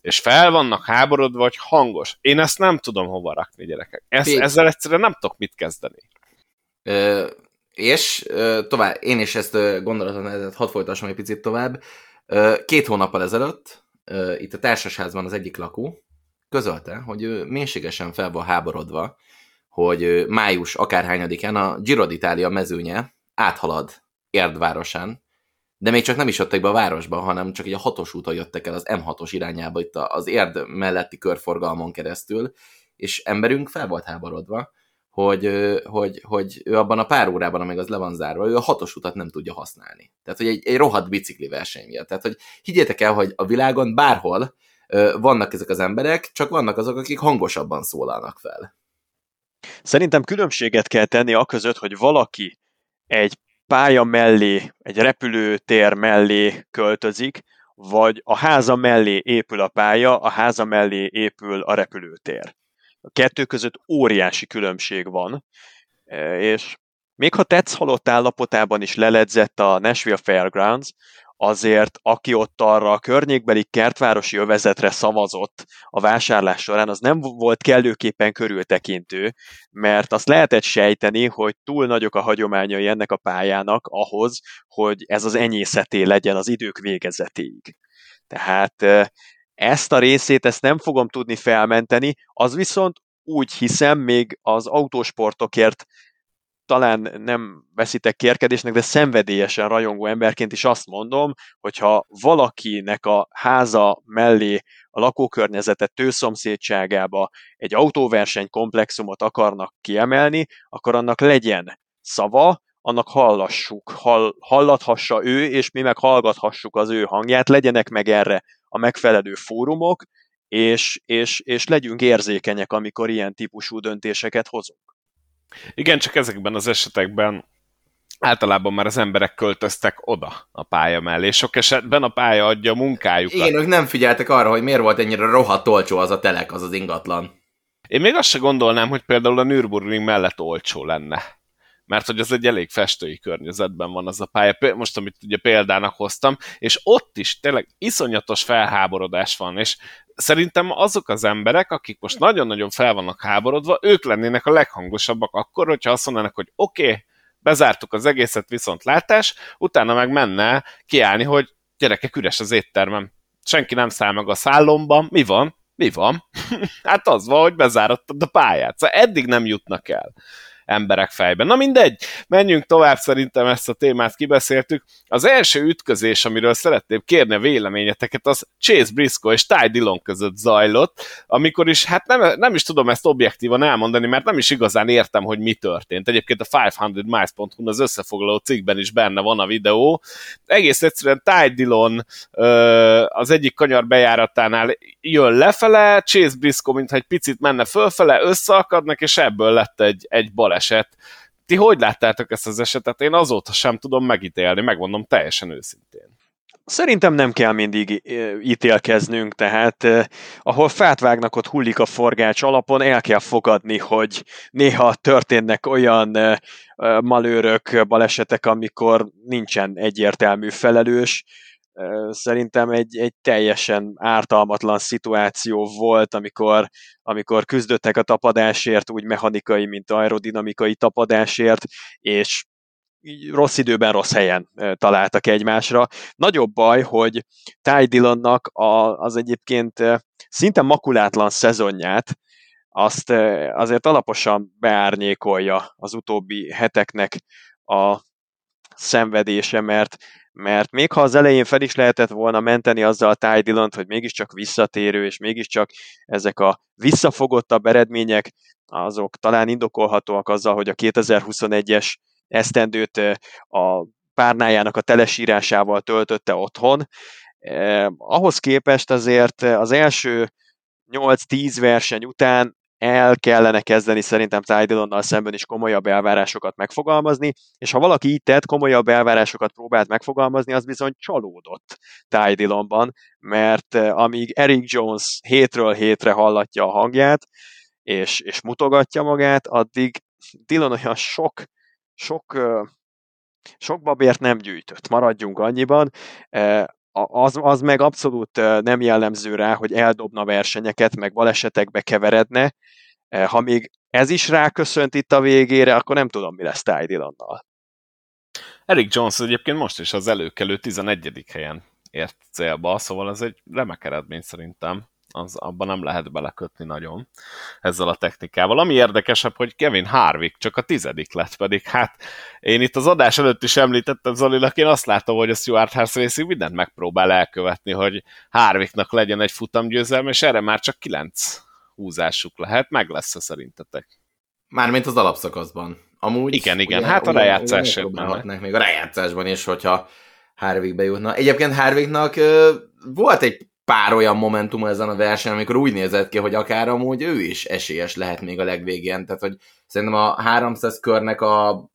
és fel vannak háborodva, vagy hangos. Én ezt nem tudom hova rakni, gyerekek. Ez, ezzel egyszerűen nem tudok mit kezdeni. Ö, és tovább, én is ezt gondolatot hadd folytassam egy picit tovább. Két hónappal ezelőtt itt a társasházban az egyik lakó közölte, hogy ő mélységesen fel van háborodva, hogy május akárhányadikán a Giro d'Italia mezőnye áthalad Érdvárosán, de még csak nem is jöttek be a városba, hanem csak egy a hatos úton jöttek el az M6-os irányába, itt az Érd melletti körforgalmon keresztül, és emberünk fel volt háborodva, hogy, hogy, hogy ő abban a pár órában, amíg az le van zárva, ő a hatos utat nem tudja használni. Tehát, hogy egy, egy rohadt bicikli verseny miatt. Tehát, hogy higgyétek el, hogy a világon bárhol vannak ezek az emberek, csak vannak azok, akik hangosabban szólalnak fel. Szerintem különbséget kell tenni a között, hogy valaki egy pálya mellé, egy repülőtér mellé költözik, vagy a háza mellé épül a pálya, a háza mellé épül a repülőtér. A kettő között óriási különbség van, és még ha tetsz halott állapotában is leledzett a Nashville Fairgrounds, azért aki ott arra a környékbeli kertvárosi övezetre szavazott a vásárlás során, az nem volt kellőképpen körültekintő, mert azt lehetett sejteni, hogy túl nagyok a hagyományai ennek a pályának ahhoz, hogy ez az enyészeté legyen az idők végezetéig. Tehát ezt a részét, ezt nem fogom tudni felmenteni, az viszont úgy hiszem, még az autósportokért talán nem veszitek kérkedésnek, de szenvedélyesen rajongó emberként is azt mondom, hogyha valakinek a háza mellé a lakókörnyezetet tőszomszédságába egy autóverseny komplexumot akarnak kiemelni, akkor annak legyen szava, annak hallassuk, hall, hallathassa ő, és mi meg hallgathassuk az ő hangját, legyenek meg erre a megfelelő fórumok, és, és, és legyünk érzékenyek, amikor ilyen típusú döntéseket hozunk. Igen, csak ezekben az esetekben általában már az emberek költöztek oda a pálya mellé. Sok esetben a pálya adja a munkájukat. Igen, ők nem figyeltek arra, hogy miért volt ennyire rohadt olcsó az a telek, az az ingatlan. Én még azt se gondolnám, hogy például a Nürburgring mellett olcsó lenne. Mert hogy az egy elég festői környezetben van az a pálya, most amit ugye példának hoztam, és ott is tényleg iszonyatos felháborodás van, és szerintem azok az emberek, akik most nagyon-nagyon fel vannak háborodva, ők lennének a leghangosabbak akkor, hogyha azt mondanak, hogy oké, okay, bezártuk az egészet, viszont látás, utána meg menne kiállni, hogy gyerekek, üres az éttermem. Senki nem száll meg a szállomban. Mi van? Mi van? hát az van, hogy bezárattad a pályát. Szóval eddig nem jutnak el emberek fejben. Na mindegy, menjünk tovább, szerintem ezt a témát kibeszéltük. Az első ütközés, amiről szeretném kérni a véleményeteket, az Chase Briscoe és Ty Dillon között zajlott, amikor is, hát nem, nem is tudom ezt objektívan elmondani, mert nem is igazán értem, hogy mi történt. Egyébként a 500miles.hu az összefoglaló cikkben is benne van a videó. Egész egyszerűen Ty Dillon az egyik kanyar bejáratánál jön lefele, Chase Briscoe mintha egy picit menne fölfele, összeakadnak, és ebből lett egy, egy baleset eset. Ti hogy láttátok ezt az esetet? Én azóta sem tudom megítélni, megmondom teljesen őszintén. Szerintem nem kell mindig ítélkeznünk, tehát eh, ahol fát vágnak, ott hullik a forgács alapon, el kell fogadni, hogy néha történnek olyan eh, malőrök, balesetek, amikor nincsen egyértelmű felelős. Szerintem egy, egy teljesen ártalmatlan szituáció volt, amikor, amikor küzdöttek a tapadásért, úgy mechanikai, mint aerodinamikai tapadásért, és rossz időben, rossz helyen találtak egymásra. Nagyobb baj, hogy Ty Dillonnak az egyébként szinte makulátlan szezonját, azt azért alaposan beárnyékolja az utóbbi heteknek a szenvedése, mert, mert még ha az elején fel is lehetett volna menteni azzal a Ty Dillont, hogy mégiscsak visszatérő, és mégiscsak ezek a visszafogottabb eredmények, azok talán indokolhatóak azzal, hogy a 2021-es esztendőt a párnájának a telesírásával töltötte otthon. Ahhoz képest azért az első 8-10 verseny után el kellene kezdeni szerintem Ty Dillonnal szemben is komolyabb elvárásokat megfogalmazni, és ha valaki így tett, komolyabb elvárásokat próbált megfogalmazni, az bizony csalódott Ty Dillonban, mert amíg Eric Jones hétről hétre hallatja a hangját, és, és mutogatja magát, addig Dillon olyan sok sok, sok babért nem gyűjtött, maradjunk annyiban. Az, az meg abszolút nem jellemző rá, hogy eldobna versenyeket, meg balesetekbe keveredne. Ha még ez is ráköszönt itt a végére, akkor nem tudom, mi lesz Ty Dillonnal. Eric Jones egyébként most is az előkelő 11. helyen ért célba, szóval ez egy remek eredmény szerintem az, abban nem lehet belekötni nagyon ezzel a technikával. Ami érdekesebb, hogy Kevin Harvick csak a tizedik lett, pedig hát én itt az adás előtt is említettem Zolinak, én azt látom, hogy a Stuart House Racing mindent megpróbál elkövetni, hogy Harvicknak legyen egy futamgyőzelme, és erre már csak kilenc húzásuk lehet, meg lesz -e szerintetek? Mármint az alapszakaszban. Amúgy, igen, igen, ugye, hát a rejátszásban. Még a rejátszásban is, hogyha Harvick bejutna. Egyébként Harvicknak volt egy pár olyan momentum ezen a versenyen, amikor úgy nézett ki, hogy akár amúgy ő is esélyes lehet még a legvégén. Tehát, hogy szerintem a 300 körnek a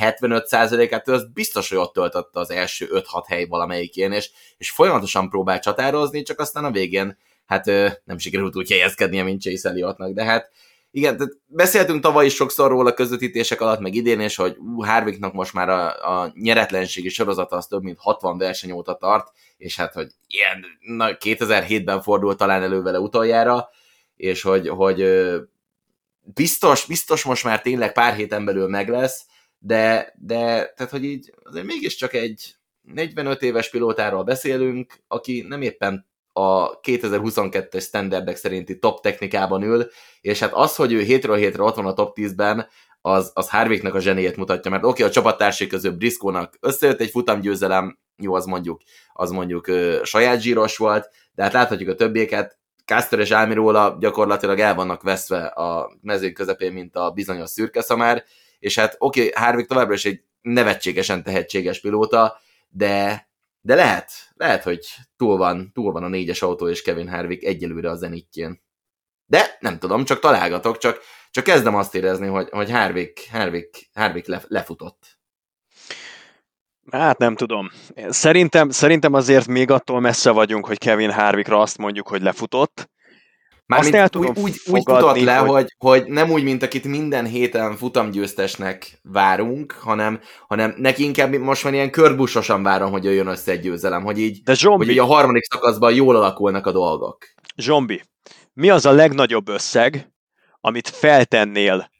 75%-át az biztos, hogy ott töltötte az első 5-6 hely valamelyikén, és, és folyamatosan próbál csatározni, csak aztán a végén hát nem sikerült úgy helyezkednie, mint Chase Elliottnak, de hát igen, tehát beszéltünk tavaly is sokszor róla közvetítések alatt, meg idén is, hogy uh, most már a, a nyeretlenségi sorozata az több mint 60 verseny óta tart, és hát, hogy ilyen, na, 2007-ben fordult talán elő vele utoljára, és hogy, hogy biztos, biztos most már tényleg pár héten belül meg lesz, de, de tehát, hogy így azért mégiscsak egy 45 éves pilótáról beszélünk, aki nem éppen a 2022-es standardek szerinti top technikában ül, és hát az, hogy ő hétről hétre ott van a top 10-ben, az, az Harvicknak a zseniét mutatja, mert oké, okay, a csapattársai közül Briscoe-nak összejött egy futamgyőzelem, jó, az mondjuk, az mondjuk ö, saját zsíros volt, de hát láthatjuk a többieket, Caster és Almirola gyakorlatilag el vannak veszve a mezők közepén, mint a bizonyos szürke szamár, és hát oké, okay, Harvick továbbra is egy nevetségesen tehetséges pilóta, de de lehet, lehet, hogy túl van, túl van a négyes autó és Kevin Harvick egyelőre a zenitjén. De nem tudom, csak találgatok, csak, csak kezdem azt érezni, hogy, hogy Harvick, Harvick, Harvick le, lefutott. Hát nem tudom. Szerintem, szerintem azért még attól messze vagyunk, hogy Kevin Harvickra azt mondjuk, hogy lefutott. Mármint tudom úgy, úgy, úgy futott le, hogy... Hogy, hogy nem úgy, mint akit minden héten futamgyőztesnek várunk, hanem, hanem neki inkább most már ilyen körbusosan várom, hogy jöjjön össze egy győzelem, hogy így, De Zsombi, hogy így a harmadik szakaszban jól alakulnak a dolgok. Zsombi, mi az a legnagyobb összeg, amit feltennél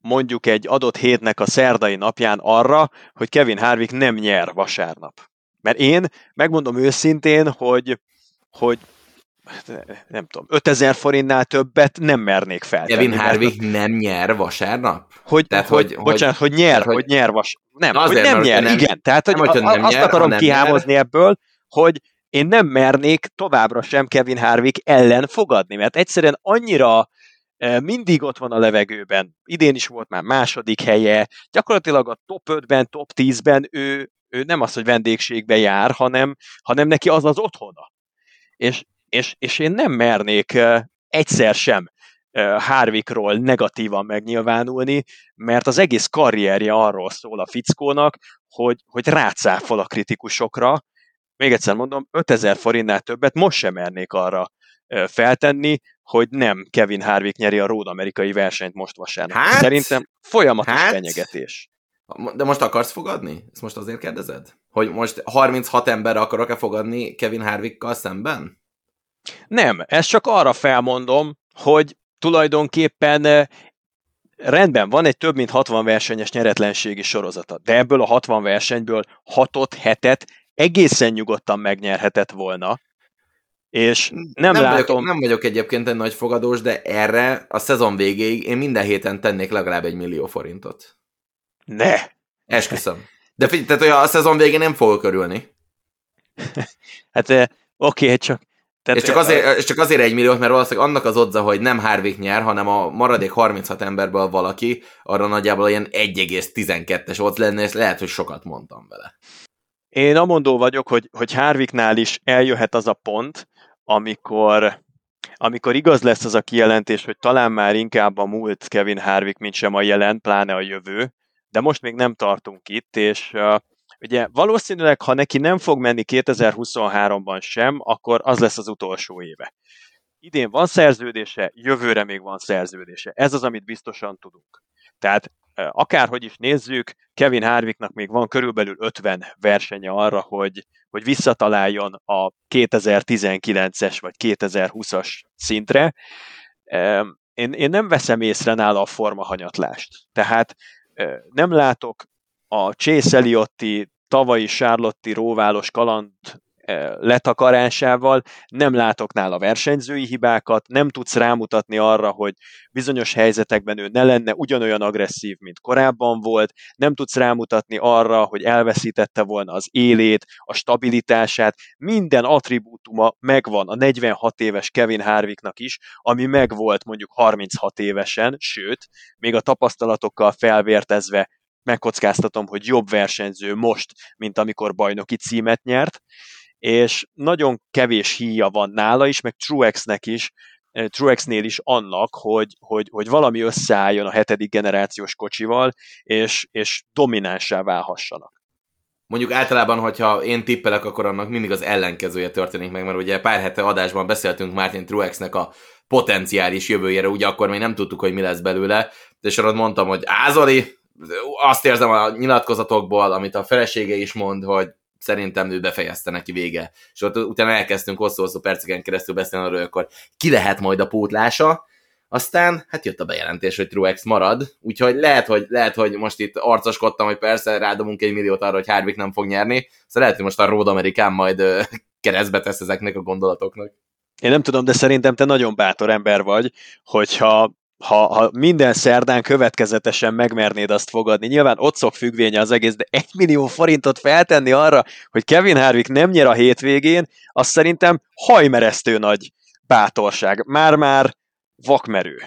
mondjuk egy adott hétnek a szerdai napján arra, hogy Kevin Harvick nem nyer vasárnap? Mert én megmondom őszintén, hogy, hogy nem tudom, 5000 forintnál többet nem mernék fel. Kevin Harvick mert... nem nyer vasárnap? Hogy, tehát, hogy, hogy, bocsánat, hogy nyer, hogy, hogy nyer vas... Nem, azért, hogy nem nyer, nem, igen. Tehát, hogy, nem, hogy nem azt nyer, akarom kihámozni nyer. ebből, hogy én nem mernék továbbra sem Kevin Harvick ellen fogadni, mert egyszerűen annyira mindig ott van a levegőben. Idén is volt már második helye, gyakorlatilag a top 5-ben, top 10-ben ő, ő nem az, hogy vendégségbe jár, hanem, hanem neki az az otthona. És és, és én nem mernék egyszer sem Harvickról negatívan megnyilvánulni, mert az egész karrierje arról szól a fickónak, hogy, hogy rácáfol a kritikusokra, még egyszer mondom, 5000 forintnál többet most sem mernék arra feltenni, hogy nem Kevin Harvick nyeri a Road amerikai versenyt most vasárnap. Hát, Szerintem folyamatos hát, fenyegetés. De most akarsz fogadni? Ezt most azért kérdezed? Hogy most 36 ember akarok-e fogadni Kevin Harvickkal szemben? Nem, ezt csak arra felmondom, hogy tulajdonképpen rendben, van egy több mint 60 versenyes nyeretlenségi sorozata, de ebből a 60 versenyből 6-ot, 7-et egészen nyugodtan megnyerhetett volna, és nem, nem látom... Vagyok, nem vagyok egyébként egy nagy fogadós, de erre a szezon végéig én minden héten tennék legalább egy millió forintot. Ne! Esküszöm. De figyelj, tehát olyan a szezon végén nem fogok örülni. hát oké, okay, csak tehát és, csak azért, és csak azért egy milliót, mert valószínűleg annak az odza, hogy nem Harvick nyer, hanem a maradék 36 emberből valaki, arra nagyjából ilyen 1,12-es ott lenne, és lehet, hogy sokat mondtam vele. Én amondó vagyok, hogy, hogy Harvicknál is eljöhet az a pont, amikor, amikor igaz lesz az a kijelentés, hogy talán már inkább a múlt Kevin Harvick, mint sem a jelen, pláne a jövő, de most még nem tartunk itt, és uh, ugye valószínűleg, ha neki nem fog menni 2023-ban sem, akkor az lesz az utolsó éve. Idén van szerződése, jövőre még van szerződése. Ez az, amit biztosan tudunk. Tehát akárhogy is nézzük, Kevin Harvicknak még van körülbelül 50 versenye arra, hogy, hogy visszataláljon a 2019-es vagy 2020-as szintre. Én, én nem veszem észre nála a formahanyatlást. Tehát nem látok a Chase Elliotti tavalyi Charlotti róválos kaland letakarásával. Nem látok nála versenyzői hibákat, nem tudsz rámutatni arra, hogy bizonyos helyzetekben ő ne lenne ugyanolyan agresszív, mint korábban volt, nem tudsz rámutatni arra, hogy elveszítette volna az élét, a stabilitását, minden attribútuma megvan a 46 éves Kevin Harvicknak is, ami megvolt mondjuk 36 évesen, sőt, még a tapasztalatokkal felvértezve megkockáztatom, hogy jobb versenyző most, mint amikor bajnoki címet nyert, és nagyon kevés híja van nála is, meg Truexnek is, eh, Truexnél is annak, hogy, hogy, hogy valami összeálljon a hetedik generációs kocsival, és, és dominánsá válhassanak. Mondjuk általában, hogyha én tippelek, akkor annak mindig az ellenkezője történik meg, mert ugye pár hete adásban beszéltünk Martin Truexnek a potenciális jövőjére, ugye akkor még nem tudtuk, hogy mi lesz belőle, és arra mondtam, hogy Ázoli, azt érzem a nyilatkozatokból, amit a felesége is mond, hogy szerintem ő befejezte neki vége. És ott utána elkezdtünk hosszú-hosszú perceken keresztül beszélni arról, akkor ki lehet majd a pótlása, aztán hát jött a bejelentés, hogy Truex marad, úgyhogy lehet, hogy, lehet, hogy most itt arcoskodtam, hogy persze rádobunk egy milliót arra, hogy Harvick nem fog nyerni, szóval lehet, hogy most a Road Amerikán majd ö, keresztbe tesz ezeknek a gondolatoknak. Én nem tudom, de szerintem te nagyon bátor ember vagy, hogyha ha, ha minden szerdán következetesen megmernéd azt fogadni, nyilván ott szok függvénye az egész, de egy millió forintot feltenni arra, hogy Kevin Harvick nem nyer a hétvégén, az szerintem hajmeresztő nagy bátorság. Már-már vakmerő.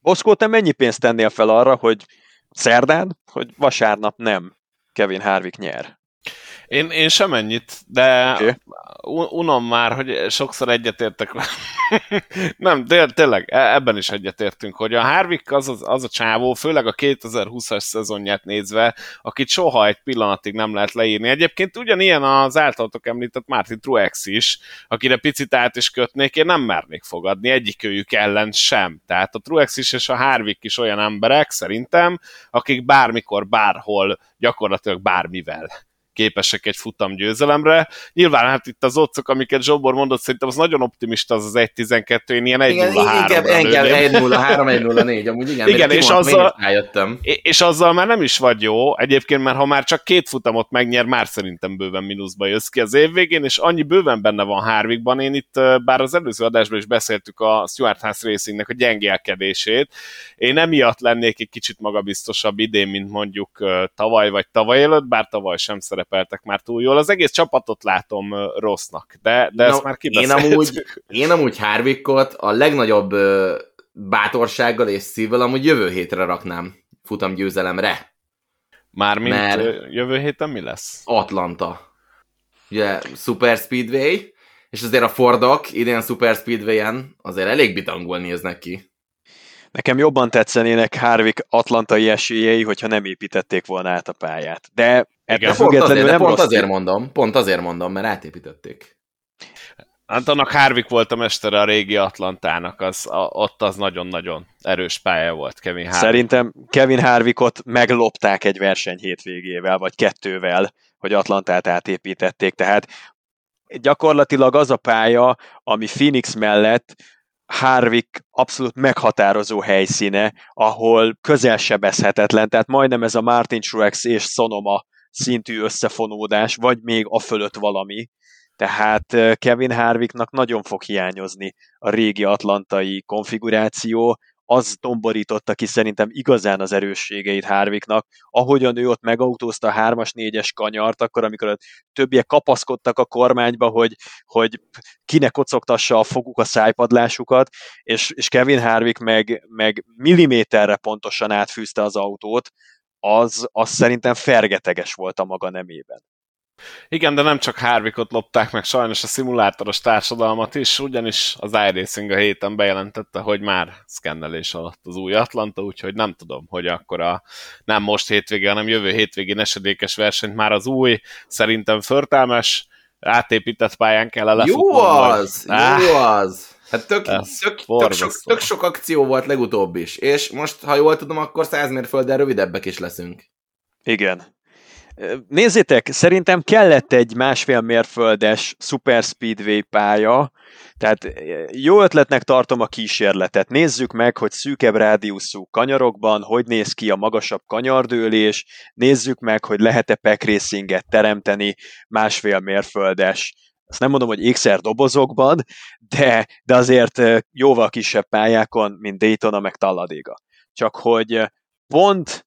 Boszkó, te mennyi pénzt tennél fel arra, hogy szerdán, hogy vasárnap nem Kevin Harvick nyer? Én, én sem ennyit, de okay. unom már, hogy sokszor egyetértek. nem, de tényleg, e, ebben is egyetértünk, hogy a Harvick az, az, az a csávó, főleg a 2020-as szezonját nézve, akit soha egy pillanatig nem lehet leírni. Egyébként ugyanilyen az általatok említett Martin Truex is, akire picit át is kötnék, én nem mernék fogadni egyikőjük ellen sem. Tehát a Truex is és a Harvick is olyan emberek, szerintem, akik bármikor, bárhol, gyakorlatilag bármivel képesek egy futam győzelemre. Nyilván hát itt az otcok, amiket Zsobor mondott, szerintem az nagyon optimista az az 1-12, én ilyen 1-0-3 Engem 1-0-3, 1-0-4, amúgy igen, igen és, azzal, és azzal már nem is vagy jó, egyébként mert ha már csak két futamot megnyer, már szerintem bőven mínuszba jössz ki az év végén, és annyi bőven benne van Harvickban, én itt, bár az előző adásban is beszéltük a Stuart House Racingnek a gyengélkedését, én emiatt lennék egy kicsit magabiztosabb idén, mint mondjuk tavaly vagy tavaly előtt, bár tavaly sem szerep szerepeltek már túl jól. Az egész csapatot látom rossznak, de, de ezt már kibeszéltük. Én amúgy, én amúgy Harvickot a legnagyobb bátorsággal és szívvel amúgy jövő hétre raknám futam győzelemre. Mármint Mert jövő héten mi lesz? Atlanta. Ugye Super Speedway, és azért a Fordok idén Super Speedway-en azért elég bitangul néznek ki. Nekem jobban tetszenének Harvick atlantai esélyei, hogyha nem építették volna át a pályát. De ettől függetlenül azért, nem pont rossz azért mondom, pont azért mondom, mert átépítették. Hát annak Harvick volt a mestere a régi Atlantának, az, a, ott az nagyon-nagyon erős pálya volt Kevin Harvick. Szerintem Kevin Harvickot meglopták egy verseny hétvégével, vagy kettővel, hogy Atlantát átépítették, tehát gyakorlatilag az a pálya, ami Phoenix mellett Harvick abszolút meghatározó helyszíne, ahol közelsebezhetetlen, tehát majdnem ez a Martin Truex és Sonoma szintű összefonódás, vagy még a fölött valami. Tehát Kevin Harvicknak nagyon fog hiányozni a régi atlantai konfiguráció, az domborította ki szerintem igazán az erősségeit Harvicknak, ahogyan ő ott megautózta a 3-as, 4-es kanyart, akkor amikor a többiek kapaszkodtak a kormányba, hogy, hogy kinek kocogtassa a foguk a szájpadlásukat, és, és Kevin Harvick meg, meg milliméterre pontosan átfűzte az autót, az, az szerintem fergeteges volt a maga nemében. Igen, de nem csak Harvickot lopták meg sajnos a szimulátoros társadalmat is, ugyanis az iRacing a héten bejelentette, hogy már szkennelés alatt az új Atlanta, úgyhogy nem tudom, hogy akkor a nem most hétvége, hanem jövő hétvégén esedékes versenyt már az új, szerintem förtelmes, átépített pályán kell lefutnom. Jó az! Jó az! Hát tök, tök, tök, sok, tök sok akció volt legutóbb is, és most, ha jól tudom, akkor 100 mérfölddel rövidebbek is leszünk. Igen, Nézzétek, szerintem kellett egy másfél mérföldes Super Speedway pálya, tehát jó ötletnek tartom a kísérletet. Nézzük meg, hogy szűkebb rádiuszú kanyarokban hogy néz ki a magasabb kanyardőlés, nézzük meg, hogy lehet-e pack racinget teremteni másfél mérföldes azt nem mondom, hogy ékszer dobozokban, de, de azért jóval kisebb pályákon, mint Daytona meg Talladega. Csak hogy pont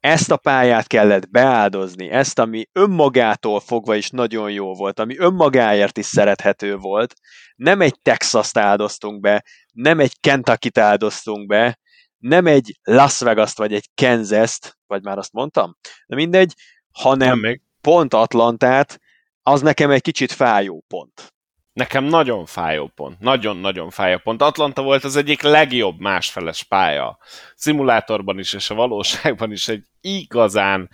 ezt a pályát kellett beáldozni, ezt, ami önmagától fogva is nagyon jó volt, ami önmagáért is szerethető volt, nem egy Texas-t áldoztunk be, nem egy Kentucky-t áldoztunk be, nem egy Las Vegas-t vagy egy Kansas-t, vagy már azt mondtam, de mindegy, hanem pont Atlantát, az nekem egy kicsit fájó pont. Nekem nagyon fájó pont. Nagyon-nagyon fájó pont. Atlanta volt az egyik legjobb másfeles pálya. Szimulátorban is és a valóságban is egy igazán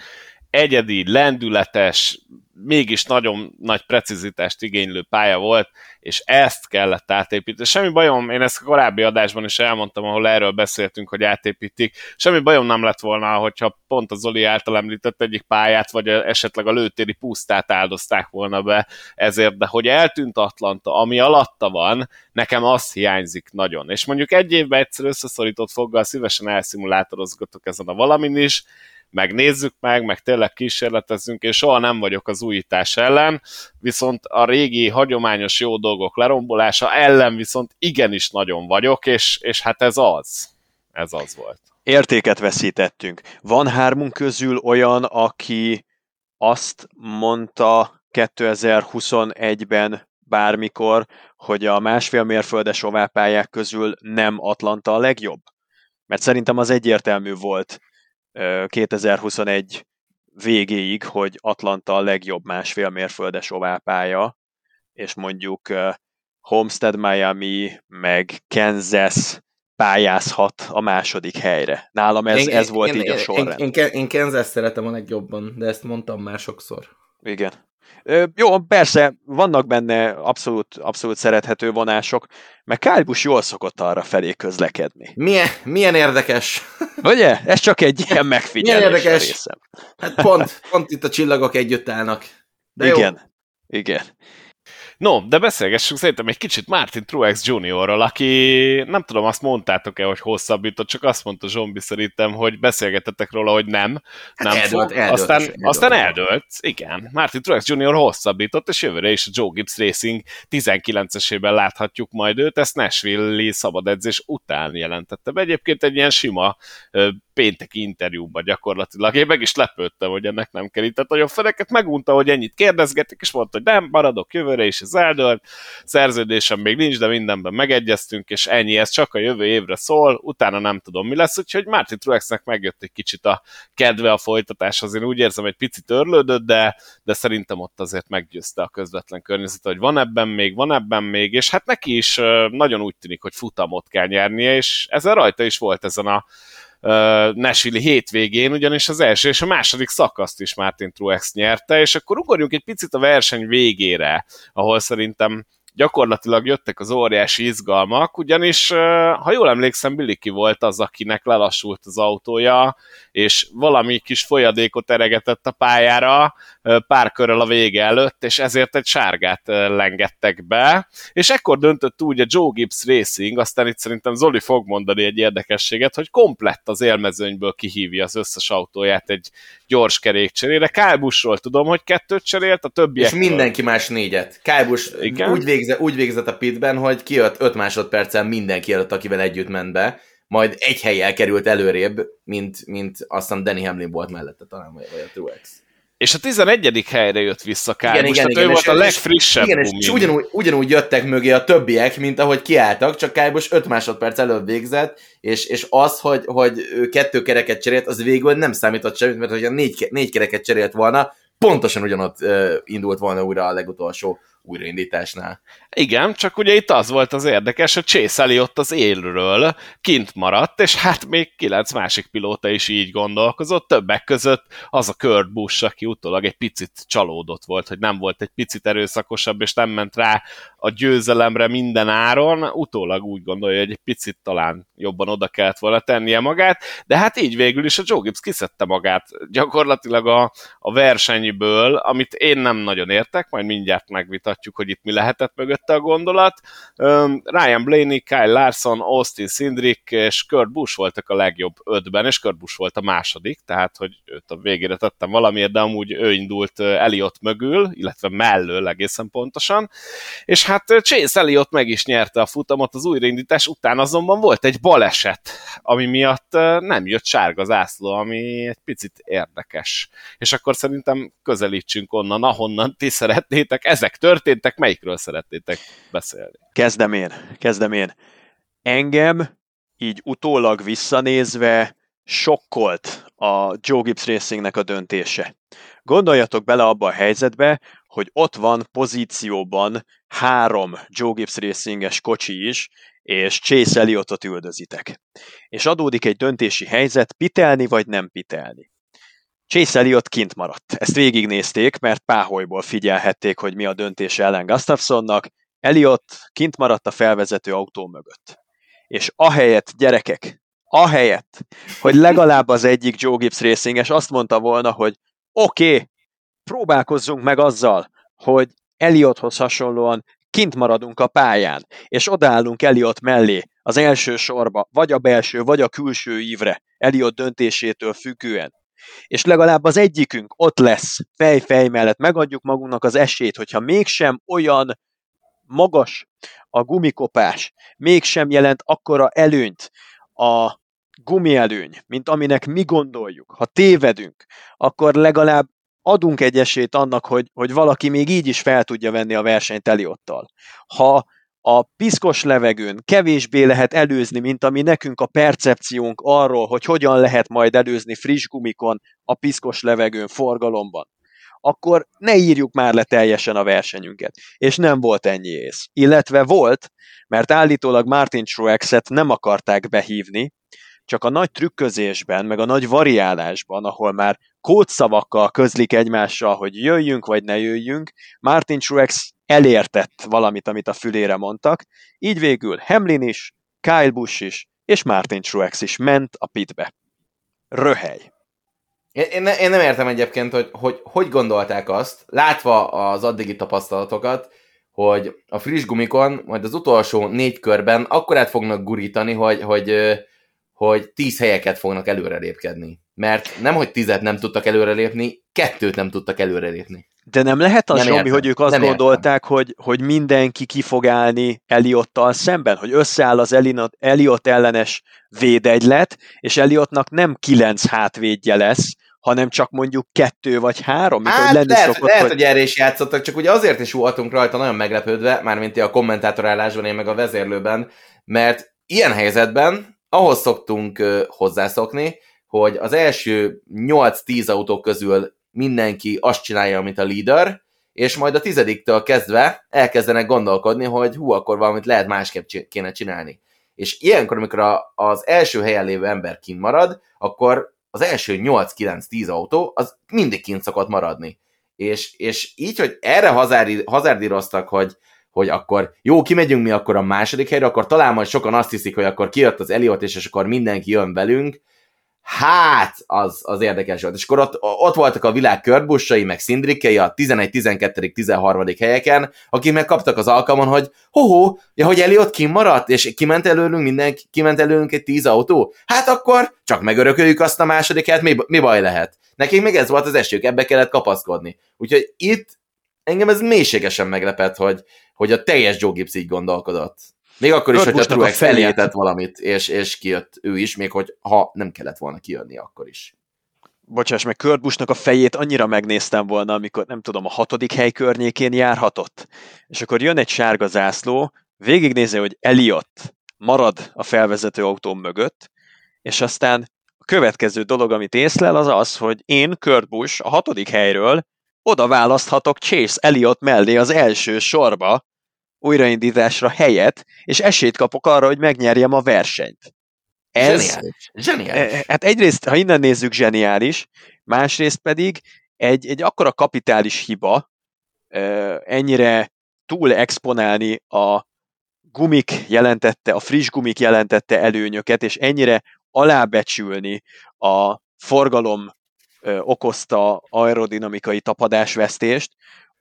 egyedi, lendületes, mégis nagyon nagy precizitást igénylő pálya volt, és ezt kellett átépíteni. Semmi bajom, én ezt a korábbi adásban is elmondtam, ahol erről beszéltünk, hogy átépítik. Semmi bajom nem lett volna, hogyha pont a Zoli által említett egyik pályát, vagy esetleg a lőtéri pusztát áldozták volna be ezért, de hogy eltűnt Atlanta, ami alatta van, nekem az hiányzik nagyon. És mondjuk egy évben egyszer összeszorított foggal szívesen elszimulátorozgatok ezen a valamin is, meg nézzük meg, meg tényleg kísérletezzünk, és soha nem vagyok az újítás ellen, viszont a régi, hagyományos jó dolgok lerombolása ellen viszont igenis nagyon vagyok, és, és hát ez az. Ez az volt. Értéket veszítettünk. Van hármunk közül olyan, aki azt mondta 2021-ben bármikor, hogy a másfél mérföldes ovápályák közül nem Atlanta a legjobb? Mert szerintem az egyértelmű volt 2021 végéig, hogy Atlanta a legjobb másfél mérföldes oválpálya, és mondjuk Homestead Miami, meg Kansas pályázhat a második helyre. Nálam ez, én, ez volt én, így a sorrend. Én, én, én Kansas szeretem a legjobban, de ezt mondtam már sokszor. Igen. Jó, persze, vannak benne abszolút, abszolút szerethető vonások, mert Kyle Busch jól szokott arra felé közlekedni. Milyen, milyen érdekes. Ugye? Ez csak egy ilyen megfigyelés milyen érdekes. részem. Hát pont, pont itt a csillagok együtt állnak. De igen, jó. igen. No, de beszélgessünk szerintem egy kicsit Martin Truex Juniorral, aki nem tudom, azt mondtátok-e, hogy hosszabbított, csak azt mondta Zsombi szerintem, hogy beszélgetettek róla, hogy nem. nem hát eldölt, fog. Eldölt, aztán, eldölt, aztán eldölt, igen. Martin Truex Junior hosszabbított, és jövőre is a Joe Gibbs Racing 19-esében láthatjuk majd őt, ezt Nashville-i szabad edzés után jelentette be. Egyébként egy ilyen sima pénteki interjúban gyakorlatilag. Én meg is lepődtem, hogy ennek nem kerített nagyon feleket, megunta, hogy ennyit kérdezgetik, és mondta, hogy nem, maradok jövőre is, ez eldőlt, szerződésem még nincs, de mindenben megegyeztünk, és ennyi, ez csak a jövő évre szól, utána nem tudom mi lesz, úgyhogy Martin Truexnek megjött egy kicsit a kedve a folytatáshoz, én úgy érzem, egy picit örlődött, de, de szerintem ott azért meggyőzte a közvetlen környezet, hogy van ebben még, van ebben még, és hát neki is nagyon úgy tűnik, hogy futamot kell nyernie, és ezen rajta is volt ezen a Nashville hétvégén, ugyanis az első és a második szakaszt is Martin Truex nyerte, és akkor ugorjunk egy picit a verseny végére, ahol szerintem gyakorlatilag jöttek az óriási izgalmak, ugyanis, ha jól emlékszem, Biliki volt az, akinek lelassult az autója, és valami kis folyadékot eregetett a pályára pár körrel a vége előtt, és ezért egy sárgát lengettek be, és ekkor döntött úgy a Joe Gibbs Racing, aztán itt szerintem Zoli fog mondani egy érdekességet, hogy komplett az élmezőnyből kihívja az összes autóját egy gyors kerékcserére. Kyle Buschról tudom, hogy kettőt cserélt, a többiek. És mindenki más négyet. Igen? úgy, végzett, úgy végzett a pitben, hogy kijött 5 másodpercen mindenki előtt, akivel együtt ment be, majd egy helyjel került előrébb, mint, mint aztán Danny Hamlin volt mellette talán, vagy a Truex. És a 11. helyre jött vissza Kyle igen, igen, igen, ő volt a legfrissebb Igen, és ugyanúgy, ugyanúgy jöttek mögé a többiek, mint ahogy kiálltak, csak Kyle 5 másodperc előbb végzett, és, és az, hogy, hogy ő kettő kereket cserélt, az végül nem számított semmit, mert hogyha négy, négy kereket cserélt volna, pontosan ugyanott uh, indult volna újra a legutolsó újraindításnál. Igen, csak ugye itt az volt az érdekes, hogy Chase ott az élről kint maradt, és hát még kilenc másik pilóta is így gondolkozott, többek között az a Kurt Busch, aki utólag egy picit csalódott volt, hogy nem volt egy picit erőszakosabb, és nem ment rá a győzelemre minden áron, utólag úgy gondolja, hogy egy picit talán jobban oda kellett volna tennie magát, de hát így végül is a Joe Gibbs kiszedte magát gyakorlatilag a, a versenyből, amit én nem nagyon értek, majd mindjárt megvitatjuk, hogy itt mi lehetett mögötte a gondolat. Ryan Blaney, Kyle Larson, Austin Sindrick és Kurt Busch voltak a legjobb ötben, és Kurt Busch volt a második, tehát hogy őt a végére tettem valamiért, de amúgy ő indult Eliott mögül, illetve mellől egészen pontosan, és hát Chase Elliott meg is nyerte a futamot az újraindítás után, azonban volt egy baleset, ami miatt nem jött sárga zászló, ami egy picit érdekes. És akkor szerintem közelítsünk onnan, ahonnan ti szeretnétek. Ezek történtek, melyikről szeretnétek beszélni? Kezdem én, kezdem én. Engem így utólag visszanézve sokkolt a Joe Gibbs Racingnek a döntése. Gondoljatok bele abba a helyzetbe, hogy ott van pozícióban három Joe Gibbs Racinges kocsi is, és Chase Elliotot üldözitek. És adódik egy döntési helyzet, pitelni vagy nem pitelni. Chase Elliot kint maradt. Ezt végignézték, mert páholyból figyelhették, hogy mi a döntése ellen Gustafsonnak. Elliot kint maradt a felvezető autó mögött. És ahelyett, gyerekek, ahelyett, hogy legalább az egyik Joe Gibbs Racinges azt mondta volna, hogy oké, okay, próbálkozzunk meg azzal, hogy Eliothoz hasonlóan kint maradunk a pályán, és odállunk Eliot mellé az első sorba, vagy a belső, vagy a külső ívre, Eliot döntésétől függően. És legalább az egyikünk ott lesz fej-fej mellett, megadjuk magunknak az esélyt, hogyha mégsem olyan magas a gumikopás, mégsem jelent akkora előnyt a gumielőny, mint aminek mi gondoljuk. Ha tévedünk, akkor legalább adunk egy esélyt annak, hogy, hogy valaki még így is fel tudja venni a versenyt Eliottal. Ha a piszkos levegőn kevésbé lehet előzni, mint ami nekünk a percepciónk arról, hogy hogyan lehet majd előzni friss gumikon a piszkos levegőn forgalomban, akkor ne írjuk már le teljesen a versenyünket. És nem volt ennyi ész. Illetve volt, mert állítólag Martin Truexet nem akarták behívni, csak a nagy trükközésben, meg a nagy variálásban, ahol már kódszavakkal közlik egymással, hogy jöjjünk vagy ne jöjjünk, Martin Truex elértett valamit, amit a fülére mondtak, így végül Hamlin is, Kyle Busch is, és Martin Truex is ment a pitbe. Röhely. Én, én, ne, én nem értem egyébként, hogy, hogy hogy gondolták azt, látva az addigi tapasztalatokat, hogy a friss gumikon majd az utolsó négy körben akkorát fognak gurítani, hogy, hogy hogy tíz helyeket fognak előrelépkedni. Mert nem, hogy tizet nem tudtak előrelépni, kettőt nem tudtak előrelépni. De nem lehet az, Nem Zsombi, értem, hogy ők azt nem értem. gondolták, hogy, hogy mindenki ki fog állni Eliottal szemben, hogy összeáll az Eliot, Eliot ellenes védegylet, és Eliotnak nem kilenc hátvédje lesz, hanem csak mondjuk kettő vagy három, mint Hát hogy lenni lehet, szokott, lehet hogy... hogy erre is játszottak, csak ugye azért is voltunk rajta nagyon meglepődve, mármint a kommentátorállásban, én meg a vezérlőben, mert ilyen helyzetben ahhoz szoktunk hozzászokni, hogy az első 8-10 autó közül mindenki azt csinálja, amit a leader, és majd a tizediktől kezdve elkezdenek gondolkodni, hogy hú, akkor valamit lehet másképp kéne csinálni. És ilyenkor, amikor az első helyen lévő ember kint marad, akkor az első 8-9-10 autó, az mindig kint szokott maradni. És, és így, hogy erre hazárdi, hazárdíroztak, hogy, hogy akkor jó, kimegyünk mi akkor a második helyre, akkor talán majd sokan azt hiszik, hogy akkor kijött az Eliot, és akkor mindenki jön velünk, Hát, az, az érdekes volt. És akkor ott, ott voltak a világ körbussai, meg szindrikei a 11, 12, 13. helyeken, akik megkaptak az alkalmon, hogy hoho, ja, hogy Eliott kimaradt, és kiment előlünk mindenki, kiment előlünk egy 10 autó? Hát akkor csak megörököljük azt a második helyet, mi, mi baj lehet? Nekik még ez volt az esélyük, ebbe kellett kapaszkodni. Úgyhogy itt engem ez mélységesen meglepett, hogy, hogy a teljes Joe Gibbs így gondolkodott. Még akkor is, hogyha Truex felét. elértett valamit, és, és kijött ő is, még hogy ha nem kellett volna kijönni akkor is. Bocsáss meg, Kurt Buschnak a fejét annyira megnéztem volna, amikor nem tudom, a hatodik hely környékén járhatott. És akkor jön egy sárga zászló, végignézi, hogy Eliott marad a felvezető autóm mögött, és aztán a következő dolog, amit észlel, az az, hogy én, Kurt Busch, a hatodik helyről oda választhatok Chase Eliott mellé az első sorba, újraindításra helyet, és esélyt kapok arra, hogy megnyerjem a versenyt. Ez, Zseniális. Zseniális. E, Hát egyrészt, ha innen nézzük, zseniális, másrészt pedig egy, egy akkora kapitális hiba e, ennyire túl exponálni a gumik jelentette, a friss gumik jelentette előnyöket, és ennyire alábecsülni a forgalom ö, okozta aerodinamikai tapadásvesztést,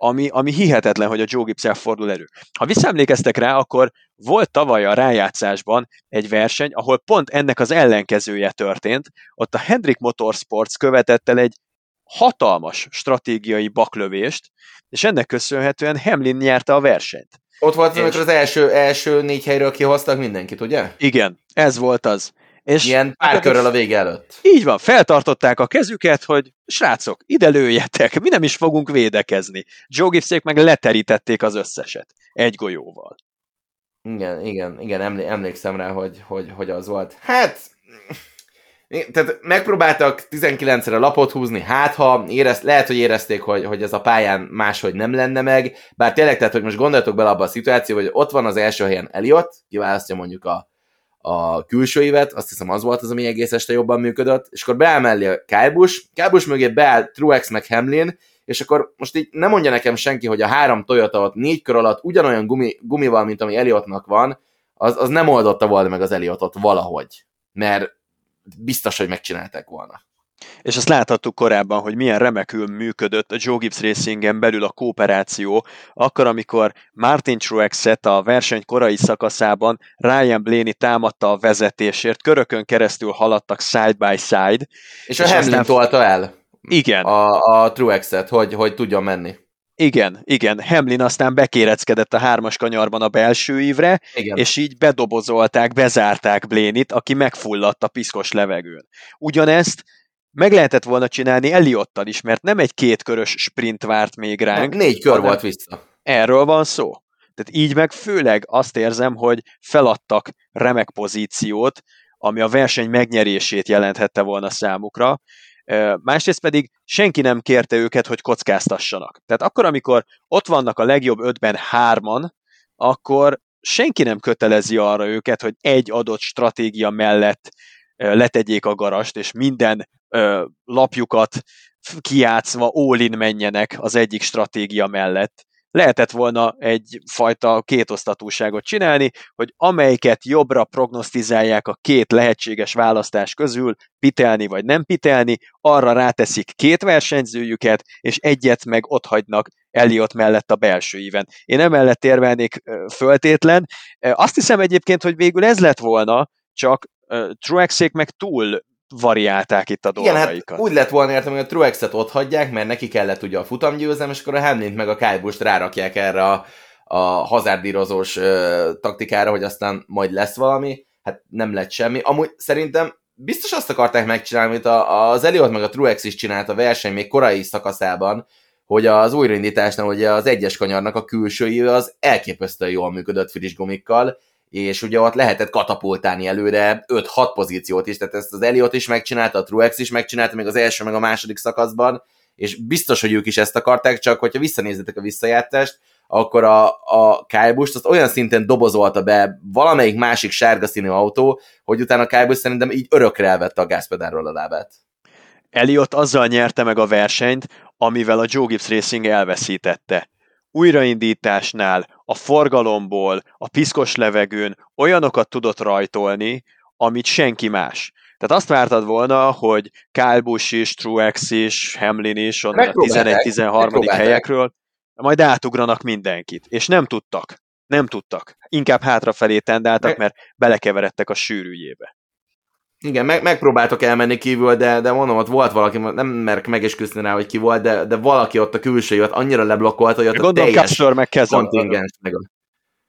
ami, ami hihetetlen, hogy a Joe Gibbs elfordul elő. Ha visszaemlékeztek rá, akkor volt tavaly a rájátszásban egy verseny, ahol pont ennek az ellenkezője történt, ott a Hendrick Motorsports követett el egy hatalmas stratégiai baklövést, és ennek köszönhetően Hamlin nyerte a versenyt. Ott volt, és- amikor az első, első négy helyről kihoztak mindenkit, ugye? Igen, ez volt az. És Ilyen pár körrel a vége előtt. Így van, feltartották a kezüket, hogy srácok, ide lőjetek, mi nem is fogunk védekezni. Joe Gibbsék meg leterítették az összeset. Egy golyóval. Igen, igen, igen, emlé- emlékszem rá, hogy, hogy, hogy az volt. Hát, tehát megpróbáltak 19-re lapot húzni, hát ha érezt, lehet, hogy érezték, hogy, hogy ez a pályán máshogy nem lenne meg, bár tényleg, tehát, hogy most gondoljatok bele abba a szituációba, hogy ott van az első helyen Eliott, kiválasztja mondjuk a, a külsőivet, azt hiszem az volt az, ami egész este jobban működött, és akkor beáll mellé a Kyle Busch mögé beáll Truex meg Hamlin, és akkor most így nem mondja nekem senki, hogy a három Toyota ott négy kör alatt ugyanolyan gumi, gumival, mint ami Eliottnak van, az, az nem oldotta volna meg az Eliottot valahogy, mert biztos, hogy megcsinálták volna. És azt láthattuk korábban, hogy milyen remekül működött a Joe Gibbs Racingen belül a kooperáció, akkor, amikor Martin Truexet a verseny korai szakaszában Ryan Blaney támadta a vezetésért, körökön keresztül haladtak side by side. És a És Hamlin aztán- tolta el Igen, a, a Truexet, hogy, hogy tudjon menni. igen, igen. Hamlin aztán bekéreckedett a hármas kanyarban a belső ívre, Igen. és így bedobozolták, bezárták Blénit, aki megfulladt a piszkos levegőn. Ugyanezt meg lehetett volna csinálni Eliottal is, mert nem egy kétkörös sprint várt még ránk. Négy kör volt vissza. Erről van szó. Tehát így meg főleg azt érzem, hogy feladtak remek pozíciót, ami a verseny megnyerését jelenthette volna számukra. Másrészt pedig senki nem kérte őket, hogy kockáztassanak. Tehát akkor, amikor ott vannak a legjobb ötben hárman, akkor senki nem kötelezi arra őket, hogy egy adott stratégia mellett letegyék a garast, és minden lapjukat kiátszva all-in menjenek az egyik stratégia mellett. Lehetett volna egyfajta kétosztatúságot csinálni, hogy amelyiket jobbra prognosztizálják a két lehetséges választás közül, pitelni vagy nem pitelni, arra ráteszik két versenyzőjüket, és egyet meg ott hagynak Elliot mellett a belső íven. Én emellett érvelnék föltétlen. Azt hiszem egyébként, hogy végül ez lett volna, csak Truexék meg túl variálták itt a Igen, dolgaikat. hát úgy lett volna értem, hogy a Truexet ott hagyják, mert neki kellett ugye a futamgyőzelem, és akkor a Hamlint meg a Kálbust rárakják erre a, a hazárdírozós ö, taktikára, hogy aztán majd lesz valami. Hát nem lett semmi. Amúgy szerintem biztos azt akarták megcsinálni, amit a, az Eliott meg a Truex is csinált a verseny még korai szakaszában, hogy az újraindításnál ugye az egyes kanyarnak a külsői az elképesztően jól működött friss gumikkal, és ugye ott lehetett katapultálni előre 5-6 pozíciót is, tehát ezt az Eliott is megcsinálta, a Truex is megcsinálta, még az első, meg a második szakaszban, és biztos, hogy ők is ezt akarták, csak hogyha visszanézzetek a visszajátást, akkor a, a Kyle Busch azt olyan szinten dobozolta be valamelyik másik sárga színű autó, hogy utána Kyle Busch szerintem így örökre elvette a gázpedálról a lábát. Eliott azzal nyerte meg a versenyt, amivel a Joe Gibbs Racing elveszítette. Újraindításnál, a forgalomból, a piszkos levegőn olyanokat tudott rajtolni, amit senki más. Tehát azt vártad volna, hogy Kyle Busch is, Truex is, Hamlin is, onnan a 11-13. helyekről, majd átugranak mindenkit. És nem tudtak. Nem tudtak. Inkább hátrafelé tendáltak, mert belekeveredtek a sűrűjébe. Igen, meg, megpróbáltok elmenni kívül, de, de mondom, ott volt valaki, nem merek megesküszni rá, hogy ki volt, de, de valaki ott a külsői ott annyira leblokkolt, hogy ott Gondolom, a teljes kontingens meg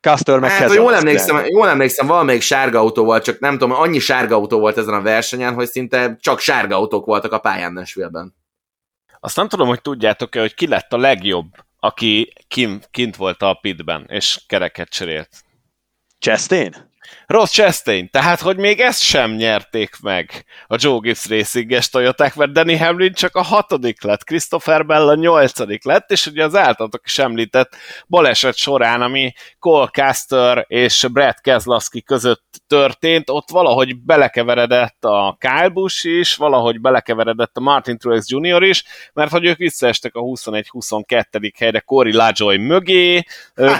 Custer meg hát, jól emlékszem, jól emlékszem, valamelyik sárga autó volt, csak nem tudom, annyi sárga autó volt ezen a versenyen, hogy szinte csak sárga autók voltak a pályán Nashville-ben. Azt nem tudom, hogy tudjátok-e, hogy ki lett a legjobb, aki kint, kint volt a pitben, és kereket cserélt. Chastain? Ross Chastain, tehát hogy még ezt sem nyerték meg a Joe Gibbs Racing-es Toyoták, mert Danny Hamlin csak a hatodik lett, Christopher Bell a nyolcadik lett, és ugye az általatok is említett baleset során, ami Cole Caster és Brad Keselowski között történt, ott valahogy belekeveredett a Kyle Busch is, valahogy belekeveredett a Martin Truex Jr. is, mert hogy ők visszaestek a 21-22. helyre Corey LaJoy mögé,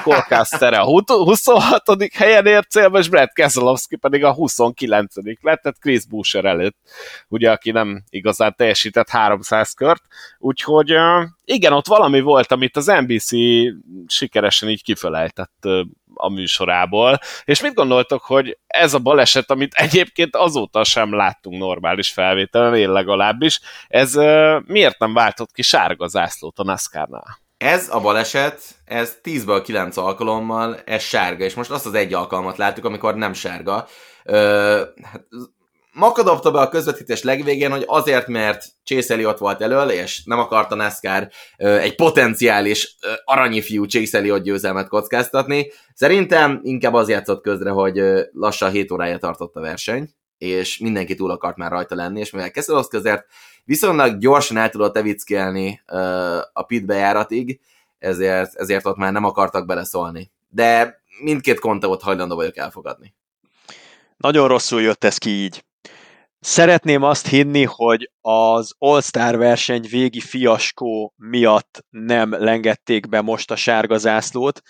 Cole Caster a 26. helyen ért célba, és Brad Keselowski pedig a 29 lett, tehát Chris Boucher előtt, ugye, aki nem igazán teljesített 300 kört, úgyhogy igen, ott valami volt, amit az NBC sikeresen így kifelejtett a műsorából, és mit gondoltok, hogy ez a baleset, amit egyébként azóta sem láttunk normális felvételen, én legalábbis, ez miért nem váltott ki sárga zászlót a NASCAR-nál? Ez a baleset, ez 10-ből 9 alkalommal, ez sárga, és most azt az egy alkalmat láttuk, amikor nem sárga. Ö, hát, Maka be a közvetítés legvégén, hogy azért, mert Chase Elliott volt elől, és nem akarta NASCAR egy potenciális ö, aranyi fiú Chase Elliott győzelmet kockáztatni. Szerintem inkább az játszott közre, hogy lassan 7 órája tartott a verseny, és mindenki túl akart már rajta lenni, és mivel Kesselowski közért viszonylag gyorsan el tudott evickelni a pit bejáratig, ezért, ezért ott már nem akartak beleszólni. De mindkét konteót hajlandó vagyok elfogadni. Nagyon rosszul jött ez ki így. Szeretném azt hinni, hogy az All-Star verseny végi fiaskó miatt nem lengették be most a sárga zászlót,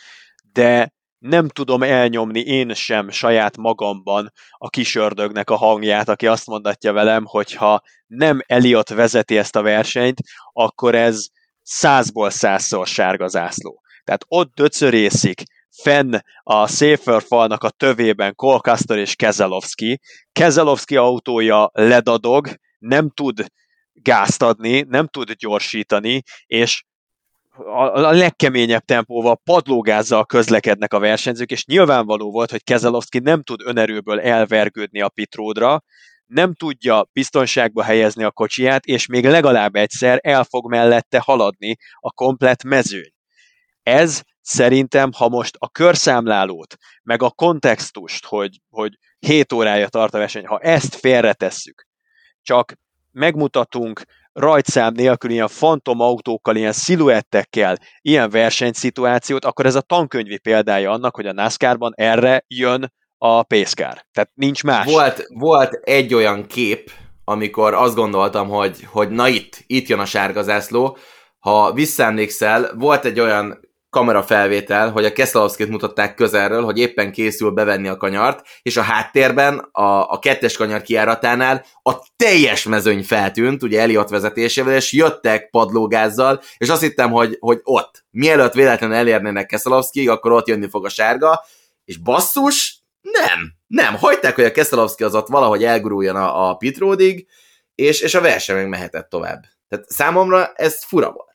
de nem tudom elnyomni én sem saját magamban a kisördögnek a hangját, aki azt mondatja velem, hogy ha nem Eliott vezeti ezt a versenyt, akkor ez százból százszor sárga zászló. Tehát ott döcörészik, fenn a Safer falnak a tövében Kolkasztor és Kezelowski. Kezelowski autója ledadog, nem tud gázt adni, nem tud gyorsítani, és a, a legkeményebb tempóval, padlógázzal közlekednek a versenyzők, és nyilvánvaló volt, hogy Kezelowski nem tud önerőből elvergődni a pitródra, nem tudja biztonságba helyezni a kocsiját, és még legalább egyszer el fog mellette haladni a komplet mezőny. Ez szerintem, ha most a körszámlálót, meg a kontextust, hogy, hogy 7 órája tart a verseny, ha ezt félretesszük, csak megmutatunk rajtszám nélkül ilyen fantomautókkal, ilyen sziluettekkel, ilyen versenyszituációt, akkor ez a tankönyvi példája annak, hogy a NASCAR-ban erre jön a pészkár. Tehát nincs más. Volt, volt egy olyan kép, amikor azt gondoltam, hogy, hogy na itt, itt jön a sárga zászló. Ha visszaemlékszel, volt egy olyan kamerafelvétel, hogy a Kesselowskit mutatták közelről, hogy éppen készül bevenni a kanyart, és a háttérben a, a kettes kanyar kiáratánál a teljes mezőny feltűnt, ugye Eliott vezetésével, és jöttek padlógázzal, és azt hittem, hogy, hogy ott, mielőtt véletlenül elérnének Kesselowskig, akkor ott jönni fog a sárga, és basszus, Nem, nem. Hagyták, hogy a Keszelovszki az ott valahogy elguruljon a, a pitródig, és, és a verseny meg mehetett tovább. Tehát számomra ez fura volt.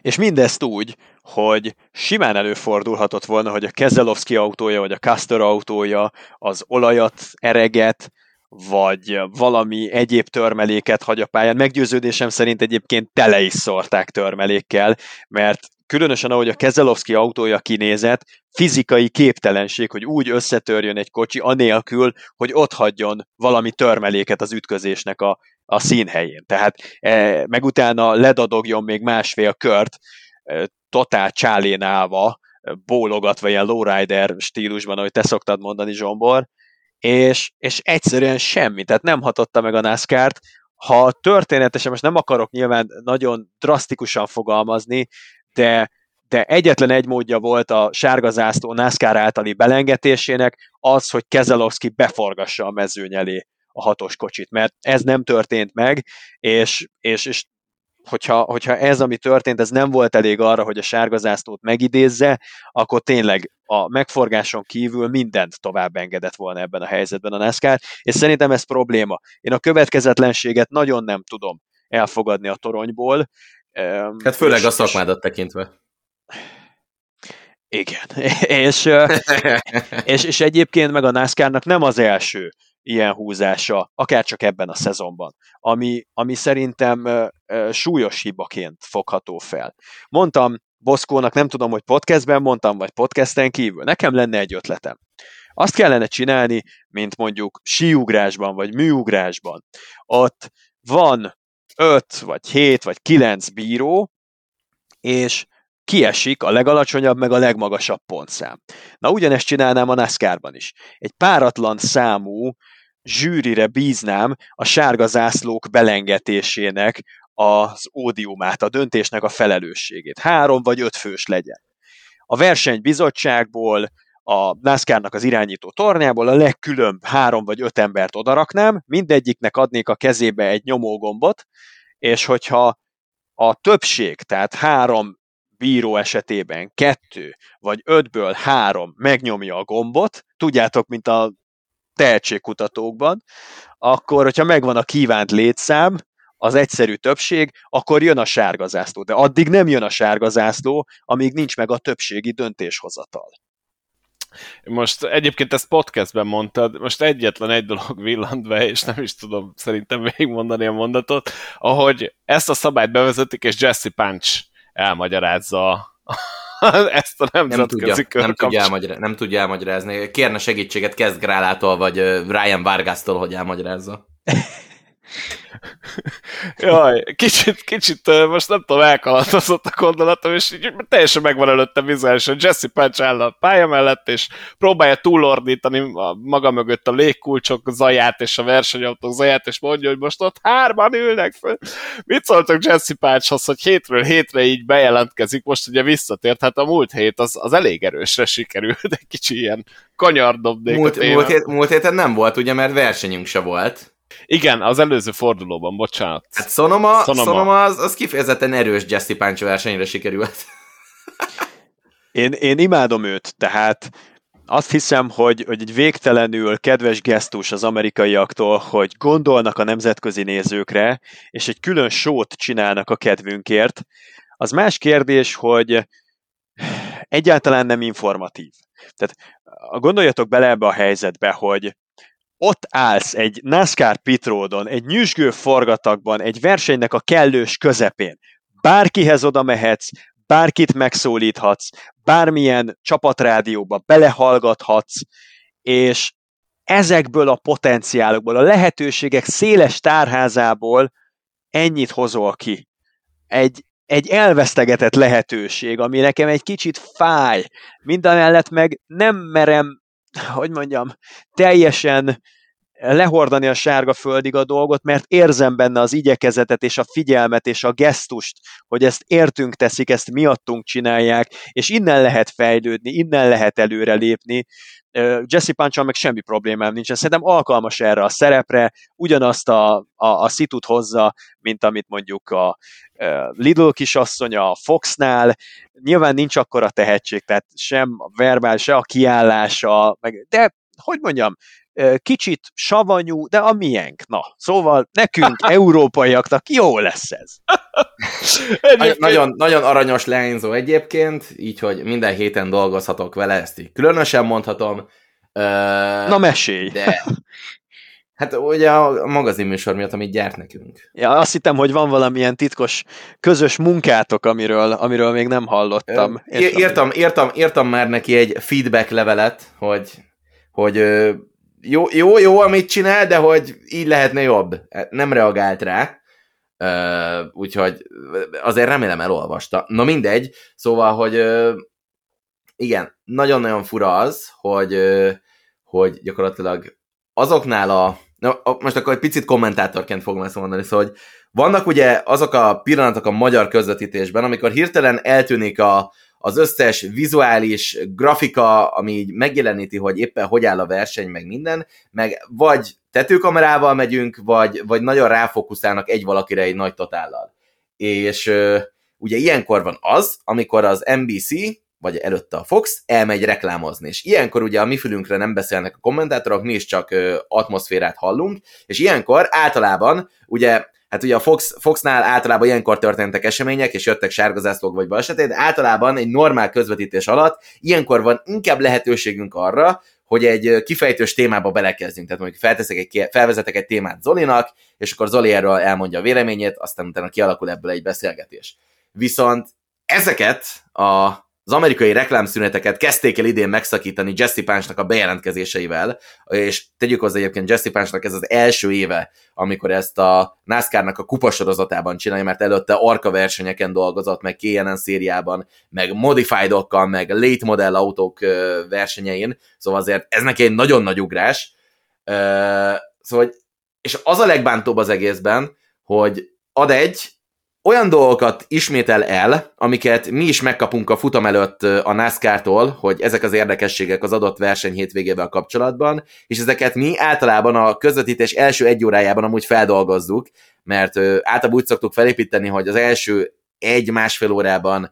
És mindezt úgy, hogy simán előfordulhatott volna, hogy a Kezelovski autója, vagy a Castor autója az olajat ereget, vagy valami egyéb törmeléket hagy a pályán. Meggyőződésem szerint egyébként tele is szorták törmelékkel, mert különösen ahogy a Kezelovski autója kinézett, fizikai képtelenség, hogy úgy összetörjön egy kocsi, anélkül, hogy ott hagyjon valami törmeléket az ütközésnek a, a színhelyén. Tehát e, meg utána ledadogjon még másfél kört, e, totál csálénálva, bólogatva ilyen lowrider stílusban, ahogy te szoktad mondani, Zsombor, és, és egyszerűen semmi, tehát nem hatotta meg a NASCAR-t, ha történetesen, most nem akarok nyilván nagyon drasztikusan fogalmazni, de, de egyetlen egy módja volt a sárga zászló NASCAR általi belengetésének az, hogy Kezelowski beforgassa a mezőny elé a hatos kocsit, mert ez nem történt meg, és, és, és hogyha, hogyha ez, ami történt, ez nem volt elég arra, hogy a sárgazásztót megidézze, akkor tényleg a megforgáson kívül mindent tovább engedett volna ebben a helyzetben a NASCAR, és szerintem ez probléma. Én a következetlenséget nagyon nem tudom elfogadni a toronyból. Hát főleg és, a szakmádat tekintve. Igen, és, és, és egyébként meg a NASCAR-nak nem az első ilyen húzása, akár csak ebben a szezonban, ami, ami szerintem súlyos hibaként fogható fel. Mondtam Boszkónak, nem tudom, hogy podcastben mondtam, vagy podcasten kívül, nekem lenne egy ötletem. Azt kellene csinálni, mint mondjuk síugrásban, vagy műugrásban. Ott van öt, vagy hét, vagy kilenc bíró, és kiesik a legalacsonyabb, meg a legmagasabb pontszám. Na ugyanezt csinálnám a NASCAR-ban is. Egy páratlan számú zsűrire bíznám a sárga zászlók belengetésének az ódiumát, a döntésnek a felelősségét. Három vagy öt fős legyen. A versenybizottságból, a NASCAR-nak az irányító tornyából a legkülönbb három vagy öt embert odaraknám, mindegyiknek adnék a kezébe egy nyomógombot, és hogyha a többség, tehát három bíró esetében kettő vagy ötből három megnyomja a gombot, tudjátok, mint a tehetségkutatókban, akkor, hogyha megvan a kívánt létszám, az egyszerű többség, akkor jön a sárga zászló. De addig nem jön a sárga zászló, amíg nincs meg a többségi döntéshozatal. Most egyébként ezt podcastben mondtad, most egyetlen egy dolog villant be, és nem is tudom szerintem végigmondani a mondatot, ahogy ezt a szabályt bevezetik, és Jesse Punch elmagyarázza ezt a nemzetközi nem tudja, nem tudja, elmagyar, nem tudja elmagyarázni. Kérne segítséget Kezd Grálától, vagy Ryan Vargástól, hogy elmagyarázza. Jaj, kicsit, kicsit most nem tudom, elkalandozott a gondolatom, és így teljesen megvan előtte vizuálisan. Jesse Punch áll a pálya mellett, és próbálja túlordítani a maga mögött a légkulcsok zaját és a versenyautók zaját, és mondja, hogy most ott hárman ülnek föl. Mit szóltok Jesse Punchhoz, hogy hétről hétre így bejelentkezik, most ugye visszatért, hát a múlt hét az, az elég erősre sikerült, egy kicsi ilyen kanyardobnék múlt, múlt, hét, múlt héten nem volt, ugye, mert versenyünk se volt. Igen, az előző fordulóban, bocsánat. Hát Sonoma, Sonoma. Sonoma az, az kifejezetten erős Jesse Punch versenyre sikerült. én, én imádom őt, tehát azt hiszem, hogy, hogy egy végtelenül kedves gesztus az amerikaiaktól, hogy gondolnak a nemzetközi nézőkre, és egy külön sót csinálnak a kedvünkért. Az más kérdés, hogy egyáltalán nem informatív. Tehát gondoljatok bele ebbe a helyzetbe, hogy ott állsz egy NASCAR pitródon, egy nyüzsgő forgatagban, egy versenynek a kellős közepén. Bárkihez oda mehetsz, bárkit megszólíthatsz, bármilyen csapatrádióba belehallgathatsz, és ezekből a potenciálokból, a lehetőségek széles tárházából ennyit hozol ki. Egy, egy elvesztegetett lehetőség, ami nekem egy kicsit fáj. Mindamellett meg nem merem hogy mondjam, teljesen lehordani a sárga földig a dolgot, mert érzem benne az igyekezetet és a figyelmet és a gesztust, hogy ezt értünk teszik, ezt miattunk csinálják, és innen lehet fejlődni, innen lehet előrelépni. Jesse Punch meg semmi problémám nincsen. Szerintem alkalmas erre a szerepre, ugyanazt a, a, a szitut hozza, mint amit mondjuk a Lidl kisasszonya a Foxnál. Nyilván nincs akkora tehetség, tehát sem a verbál, se a kiállása, meg, de hogy mondjam, kicsit savanyú, de a miénk. Na, szóval nekünk, európaiaknak jó lesz ez. Egyébként... Nagyon, nagyon aranyos leányzó egyébként, így, hogy minden héten dolgozhatok vele, ezt így különösen mondhatom. Na mesélj! De, Hát ugye a magazinműsor miatt, amit gyárt nekünk. Ja, azt hittem, hogy van valamilyen titkos közös munkátok, amiről, amiről még nem hallottam. Ö, írtam, írtam, írtam már neki egy feedback levelet, hogy, hogy jó, jó, jó, amit csinál, de hogy így lehetne jobb. Nem reagált rá, úgyhogy azért remélem elolvasta. Na mindegy, szóval, hogy igen, nagyon-nagyon fura az, hogy, hogy gyakorlatilag azoknál a Na, most akkor egy picit kommentátorként fogom ezt mondani, szóval, hogy vannak ugye azok a pillanatok a magyar közvetítésben, amikor hirtelen eltűnik a, az összes vizuális grafika, ami így megjeleníti, hogy éppen hogy áll a verseny, meg minden, meg vagy tetőkamerával megyünk, vagy, vagy nagyon ráfókuszálnak egy valakire egy nagy totállal. És ugye ilyenkor van az, amikor az NBC vagy előtte a Fox, elmegy reklámozni. És ilyenkor ugye a mi fülünkre nem beszélnek a kommentátorok, mi is csak ö, atmoszférát hallunk, és ilyenkor általában ugye Hát ugye a Fox, Foxnál általában ilyenkor történtek események, és jöttek sárgazászlók vagy balesetek, de általában egy normál közvetítés alatt ilyenkor van inkább lehetőségünk arra, hogy egy kifejtős témába belekezdjünk. Tehát mondjuk felteszek egy, felvezetek egy témát Zolinak, és akkor Zoli erről elmondja a véleményét, aztán utána kialakul ebből egy beszélgetés. Viszont ezeket a az amerikai reklámszüneteket kezdték el idén megszakítani Jesse Punchnak a bejelentkezéseivel, és tegyük hozzá egyébként Jesse Punchnak ez az első éve, amikor ezt a NASCAR-nak a kupasorozatában csinálja, mert előtte arka versenyeken dolgozott, meg KNN szériában, meg modified meg late model autók versenyein, szóval azért ez neki egy nagyon nagy ugrás. Szóval, és az a legbántóbb az egészben, hogy ad egy, olyan dolgokat ismétel el, amiket mi is megkapunk a futam előtt a NASCAR-tól, hogy ezek az érdekességek az adott verseny hétvégével kapcsolatban, és ezeket mi általában a közvetítés első egy órájában amúgy feldolgozzuk, mert általában úgy szoktuk felépíteni, hogy az első egy-másfél órában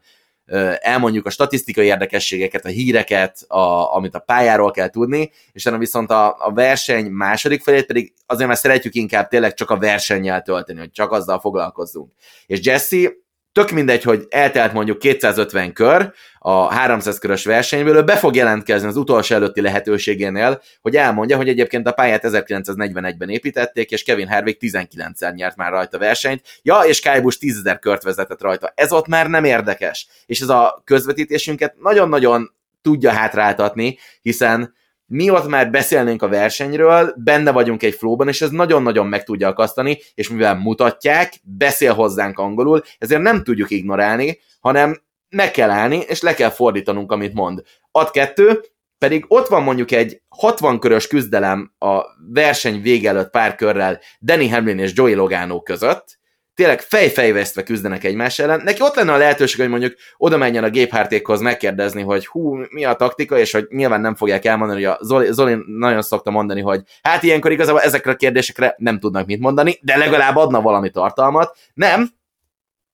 elmondjuk a statisztikai érdekességeket, a híreket, a, amit a pályáról kell tudni, és utána viszont a, a verseny második felét pedig azért már szeretjük inkább tényleg csak a versennyel tölteni, hogy csak azzal foglalkozzunk. És Jesse tök mindegy, hogy eltelt mondjuk 250 kör a 300 körös versenyből, ő be fog jelentkezni az utolsó előtti lehetőségénél, hogy elmondja, hogy egyébként a pályát 1941-ben építették, és Kevin Harvick 19-szer nyert már rajta versenyt, ja, és Kyle Busch 10 kört vezetett rajta. Ez ott már nem érdekes. És ez a közvetítésünket nagyon-nagyon tudja hátráltatni, hiszen mi ott már beszélnénk a versenyről, benne vagyunk egy flóban, és ez nagyon-nagyon meg tudja akasztani, és mivel mutatják, beszél hozzánk angolul, ezért nem tudjuk ignorálni, hanem meg kell állni, és le kell fordítanunk, amit mond. Ad kettő, pedig ott van mondjuk egy 60 körös küzdelem a verseny vége előtt pár körrel Danny Hamlin és Joey Logano között, tényleg fejfejvesztve küzdenek egymás ellen. Neki ott lenne a lehetőség, hogy mondjuk oda menjen a géphártékhoz megkérdezni, hogy hú, mi a taktika, és hogy nyilván nem fogják elmondani, hogy a Zoli, Zoli nagyon szokta mondani, hogy hát ilyenkor igazából ezekre a kérdésekre nem tudnak mit mondani, de legalább adna valami tartalmat. Nem,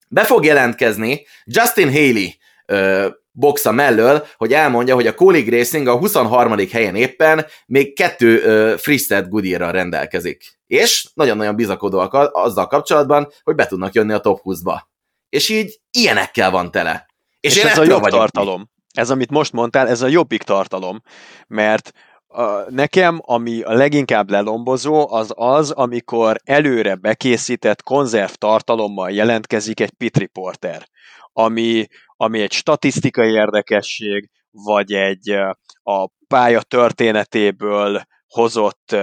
be fog jelentkezni Justin Haley ö, boxa mellől, hogy elmondja, hogy a Colleague Racing a 23. helyen éppen még kettő uh, Freestyle Goodyear-ral rendelkezik. És nagyon-nagyon bizakodóak azzal kapcsolatban, hogy be tudnak jönni a top 20-ba. És így ilyenekkel van tele. És, és én ez a jobb vagyok. tartalom. Ez, amit most mondtál, ez a jobbik tartalom, mert a, nekem, ami a leginkább lelombozó, az az, amikor előre bekészített konzerv tartalommal jelentkezik egy pit reporter, ami ami egy statisztikai érdekesség, vagy egy a pálya történetéből hozott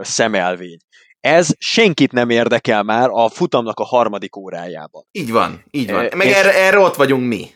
szemelvény. Ez senkit nem érdekel már a futamnak a harmadik órájában. Így van, így van. Meg és, erre, erre ott vagyunk mi.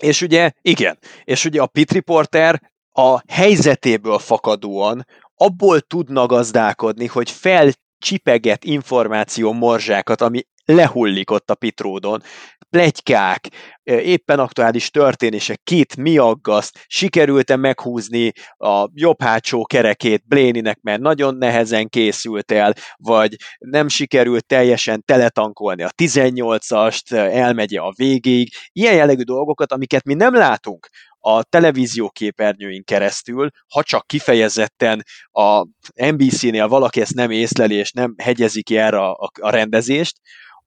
És ugye, igen, és ugye a pit reporter a helyzetéből fakadóan abból tudna gazdálkodni, hogy felcsipeget információ morzsákat, ami lehullik ott a pitródon, plegykák, éppen aktuális történések, kit mi aggaszt, sikerült-e meghúzni a jobb hátsó kerekét Bléninek, mert nagyon nehezen készült el, vagy nem sikerült teljesen teletankolni a 18-ast, elmegye a végéig, ilyen jellegű dolgokat, amiket mi nem látunk a televízió képernyőin keresztül, ha csak kifejezetten a NBC-nél valaki ezt nem észleli, és nem hegyezi ki erre a, a rendezést,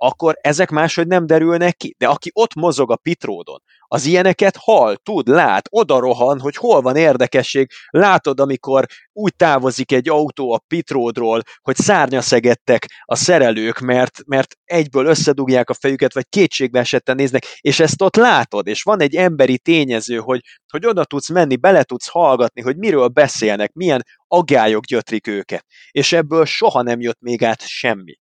akkor ezek máshogy nem derülnek ki. De aki ott mozog a pitródon, az ilyeneket hal, tud, lát, oda rohan, hogy hol van érdekesség. Látod, amikor úgy távozik egy autó a pitródról, hogy szárnyaszegettek a szerelők, mert, mert egyből összedugják a fejüket, vagy kétségbe esetten néznek, és ezt ott látod, és van egy emberi tényező, hogy, hogy oda tudsz menni, bele tudsz hallgatni, hogy miről beszélnek, milyen aggályok gyötrik őket. És ebből soha nem jött még át semmi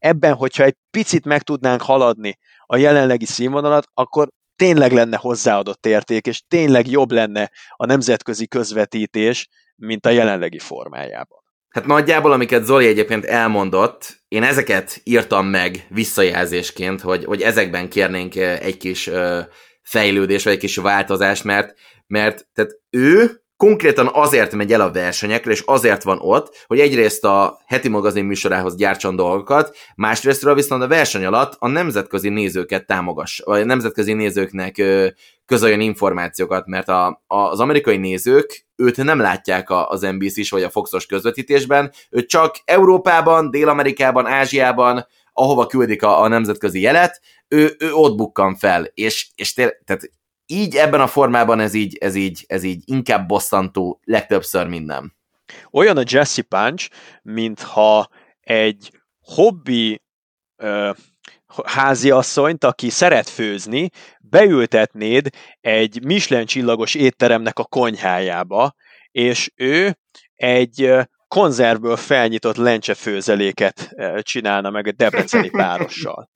ebben, hogyha egy picit meg tudnánk haladni a jelenlegi színvonalat, akkor tényleg lenne hozzáadott érték, és tényleg jobb lenne a nemzetközi közvetítés, mint a jelenlegi formájában. Hát nagyjából, amiket Zoli egyébként elmondott, én ezeket írtam meg visszajelzésként, hogy, hogy ezekben kérnénk egy kis fejlődés, vagy egy kis változást, mert, mert tehát ő konkrétan azért megy el a versenyekre, és azért van ott, hogy egyrészt a heti magazin műsorához gyártson dolgokat, másrésztről viszont a verseny alatt a nemzetközi nézőket támogass, vagy a nemzetközi nézőknek közöljön információkat, mert a, a, az amerikai nézők őt nem látják az NBC-s vagy a Foxos közvetítésben, őt csak Európában, Dél-Amerikában, Ázsiában, ahova küldik a, a nemzetközi jelet, ő, ő ott bukkan fel, és, és té- tehát így ebben a formában ez így, ez így, ez így inkább bosszantó legtöbbször minden. Olyan a Jesse Punch, mintha egy hobbi ö, háziasszonyt, aki szeret főzni, beültetnéd egy Michelin csillagos étteremnek a konyhájába, és ő egy konzervből felnyitott lencsefőzeléket csinálna meg a debreceni párossal.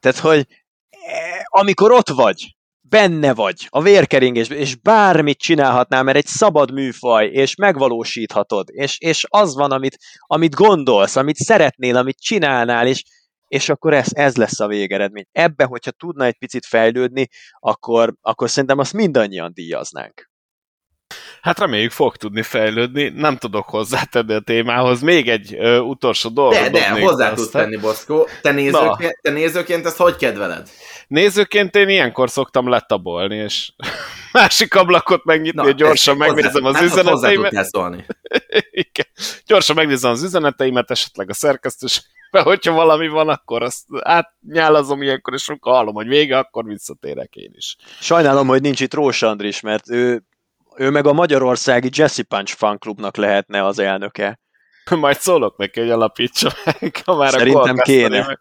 Tehát, hogy e, amikor ott vagy, benne vagy a vérkeringésben, és bármit csinálhatnál, mert egy szabad műfaj, és megvalósíthatod, és, és az van, amit, amit gondolsz, amit szeretnél, amit csinálnál, és, és akkor ez, ez lesz a végeredmény. Ebbe, hogyha tudna egy picit fejlődni, akkor, akkor szerintem azt mindannyian díjaznánk. Hát reméljük fog tudni fejlődni, nem tudok hozzátenni a témához. Még egy ö, utolsó dolgot De, de, hozzá tudsz tenni, Boszkó. Te nézőként, te nézőként ezt hogy kedveled? Nézőként én ilyenkor szoktam letabolni, és másik ablakot megnyitni, Na, gyorsan megnézem az üzeneteimet. Igen. Gyorsan megnézem az üzeneteimet, esetleg a szerkesztős mert hogyha valami van, akkor azt átnyálazom ilyenkor, és amikor hallom, hogy vége, akkor visszatérek én is. Sajnálom, hogy nincs itt Rós Andris, mert ő, ő meg a magyarországi Jesse Punch fanklubnak lehetne az elnöke. Majd szólok neki, hogy alapítsa meg, ha már Szerintem a kéne.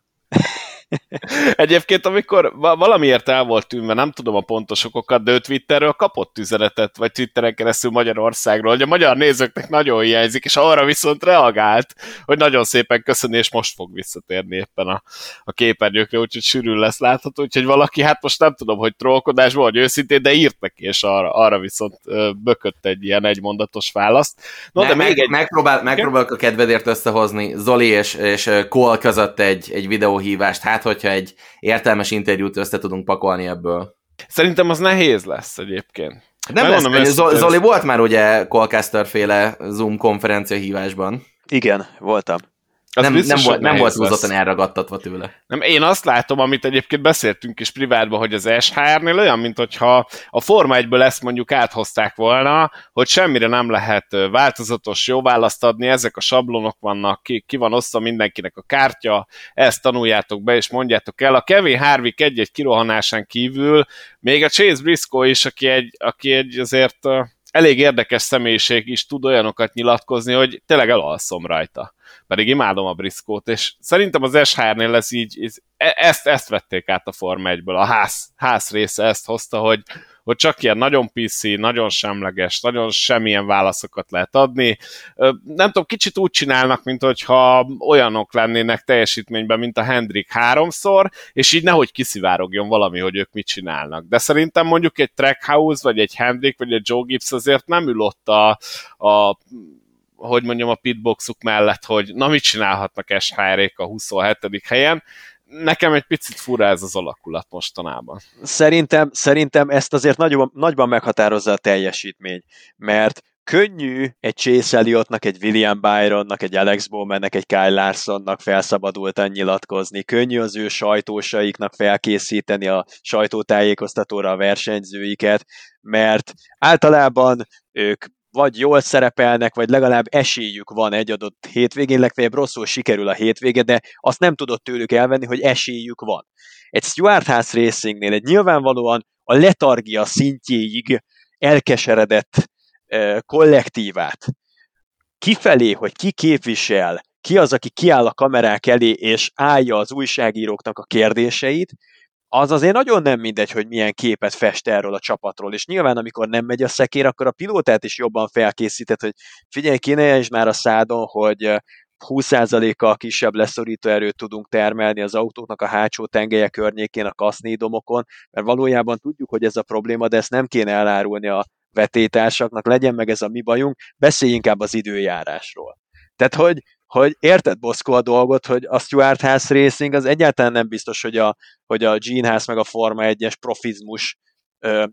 Egyébként, amikor valamiért el volt tűnve, nem tudom a pontos okokat, de ő Twitterről kapott üzenetet, vagy Twitteren keresztül Magyarországról, hogy a magyar nézőknek nagyon hiányzik, és arra viszont reagált, hogy nagyon szépen köszöni, és most fog visszatérni éppen a, a képernyőkre, úgyhogy sűrűn lesz látható, úgyhogy valaki, hát most nem tudom, hogy trollkodás vagy őszintén, de írt neki, és arra, arra viszont bökött egy ilyen egymondatos választ. No, de, de még meg, egy... Megpróbál, megpróbálok a kedvedért összehozni. Zoli és, és Cole között egy, egy videóhívást, hát hogyha egy értelmes interjút össze tudunk pakolni ebből. Szerintem az nehéz lesz egyébként. Nem lesz, mondom, Zoli, Zoli volt már ugye Colcaster féle Zoom konferencia hívásban. Igen, voltam. Az nem, nem, volt, nem volt húzottan elragadtatva tőle. Nem, én azt látom, amit egyébként beszéltünk is privátban, hogy az SHR-nél olyan, mint hogyha a Forma 1 ezt mondjuk áthozták volna, hogy semmire nem lehet változatos jó választ adni, ezek a sablonok vannak, ki, ki van osztva mindenkinek a kártya, ezt tanuljátok be és mondjátok el. A Kevin Harvick egy-egy kirohanásán kívül még a Chase Briscoe is, aki egy, aki egy azért elég érdekes személyiség is tud olyanokat nyilatkozni, hogy tényleg elalszom rajta pedig imádom a briszkót, és szerintem az SHR-nél lesz így, e- ezt, ezt vették át a Forma 1-ből, a ház, ház része ezt hozta, hogy, hogy csak ilyen nagyon PC, nagyon semleges, nagyon semmilyen válaszokat lehet adni. Nem tudom, kicsit úgy csinálnak, mint hogyha olyanok lennének teljesítményben, mint a Hendrik háromszor, és így nehogy kiszivárogjon valami, hogy ők mit csinálnak. De szerintem mondjuk egy Trackhouse, vagy egy Hendrik, vagy egy Joe Gibbs azért nem ül ott a, a hogy mondjam, a pitboxuk mellett, hogy na mit csinálhatnak SHR-ék a 27. helyen. Nekem egy picit fura ez az alakulat mostanában. Szerintem, szerintem ezt azért nagyban, nagyban meghatározza a teljesítmény, mert könnyű egy Chase Elliottnak, egy William Byronnak, egy Alex Bowmannek, egy Kyle Larsonnak felszabadultan nyilatkozni, könnyű az ő sajtósaiknak felkészíteni a sajtótájékoztatóra a versenyzőiket, mert általában ők vagy jól szerepelnek, vagy legalább esélyük van egy adott hétvégén, legfeljebb rosszul sikerül a hétvége, de azt nem tudott tőlük elvenni, hogy esélyük van. Egy Stuart House Racingnél egy nyilvánvalóan a letargia szintjéig elkeseredett kollektívát kifelé, hogy ki képvisel, ki az, aki kiáll a kamerák elé, és állja az újságíróknak a kérdéseit, az azért nagyon nem mindegy, hogy milyen képet fest erről a csapatról, és nyilván amikor nem megy a szekér, akkor a pilótát is jobban felkészített, hogy figyelj, kéne is már a szádon, hogy 20%-kal kisebb leszorító erőt tudunk termelni az autóknak a hátsó tengelye környékén, a kasznédomokon, mert valójában tudjuk, hogy ez a probléma, de ezt nem kéne elárulni a vetétársaknak, legyen meg ez a mi bajunk, beszélj inkább az időjárásról. Tehát, hogy, hogy érted Boszko a dolgot, hogy a Stuart House Racing az egyáltalán nem biztos, hogy a, hogy a Gene House meg a Forma 1-es profizmus ö,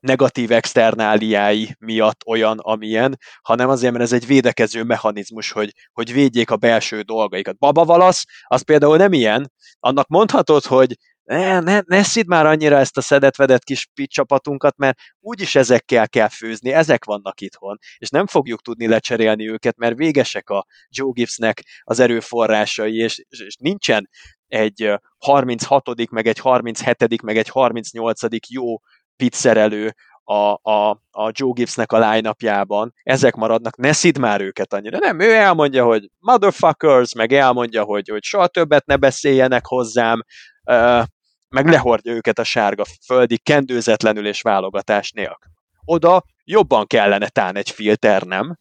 negatív externáliái miatt olyan, amilyen, hanem azért, mert ez egy védekező mechanizmus, hogy, hogy védjék a belső dolgaikat. Baba Valasz, az például nem ilyen, annak mondhatod, hogy ne, ne, ne szid már annyira ezt a szedetvedett kis csapatunkat, mert úgyis ezekkel kell főzni, ezek vannak itthon, és nem fogjuk tudni lecserélni őket, mert végesek a Joe Gibbsnek az erőforrásai, és, és nincsen egy 36 meg egy 37 meg egy 38 jó pizzerelő a, a, a Joe Gibbsnek a line ezek maradnak, ne szid már őket annyira. Nem, ő elmondja, hogy motherfuckers, meg elmondja, hogy, hogy soha többet ne beszéljenek hozzám, meg lehordja őket a sárga földi kendőzetlenül és válogatás nélkül. Oda jobban kellene tán egy filter, nem?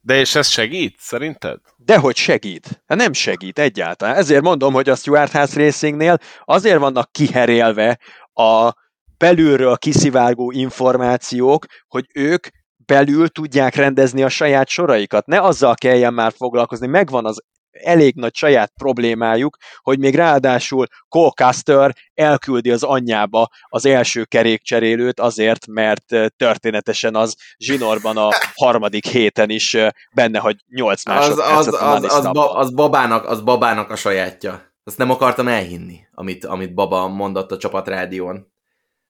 De és ez segít, szerinted? Dehogy segít. Hát nem segít egyáltalán. Ezért mondom, hogy a Stuart House Racingnél azért vannak kiherélve a belülről kiszivárgó információk, hogy ők belül tudják rendezni a saját soraikat. Ne azzal kelljen már foglalkozni, megvan az elég nagy saját problémájuk, hogy még ráadásul Cole Custer elküldi az anyjába az első kerékcserélőt azért, mert történetesen az zsinorban a harmadik héten is benne, hogy 8 másodpercet az, az, az, az, ba, az, babának, az babának a sajátja. Azt nem akartam elhinni, amit, amit Baba mondott a csapatrádión.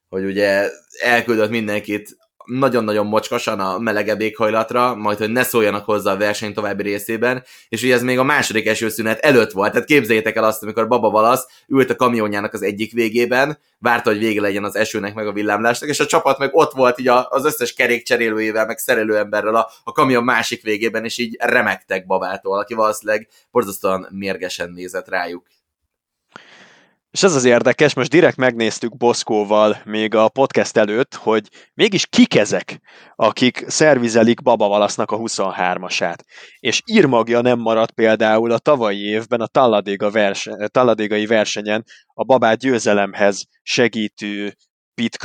Hogy ugye elküldött mindenkit nagyon-nagyon mocskosan a melegebb éghajlatra, majd hogy ne szóljanak hozzá a verseny további részében, és ugye ez még a második esőszünet előtt volt, tehát képzeljétek el azt, amikor Baba Valasz ült a kamionjának az egyik végében, várta, hogy vége legyen az esőnek meg a villámlásnak, és a csapat meg ott volt így az összes kerékcserélőjével, meg szerelőemberrel a, a kamion másik végében, és így remektek Babától, aki valószínűleg borzasztóan mérgesen nézett rájuk. És ez az érdekes, most direkt megnéztük Boszkóval még a podcast előtt, hogy mégis kik ezek, akik szervizelik Baba Valasznak a 23-asát. És írmagja nem maradt például a tavalyi évben a Talladega versen, Talladégai versenyen a babát győzelemhez segítő Pit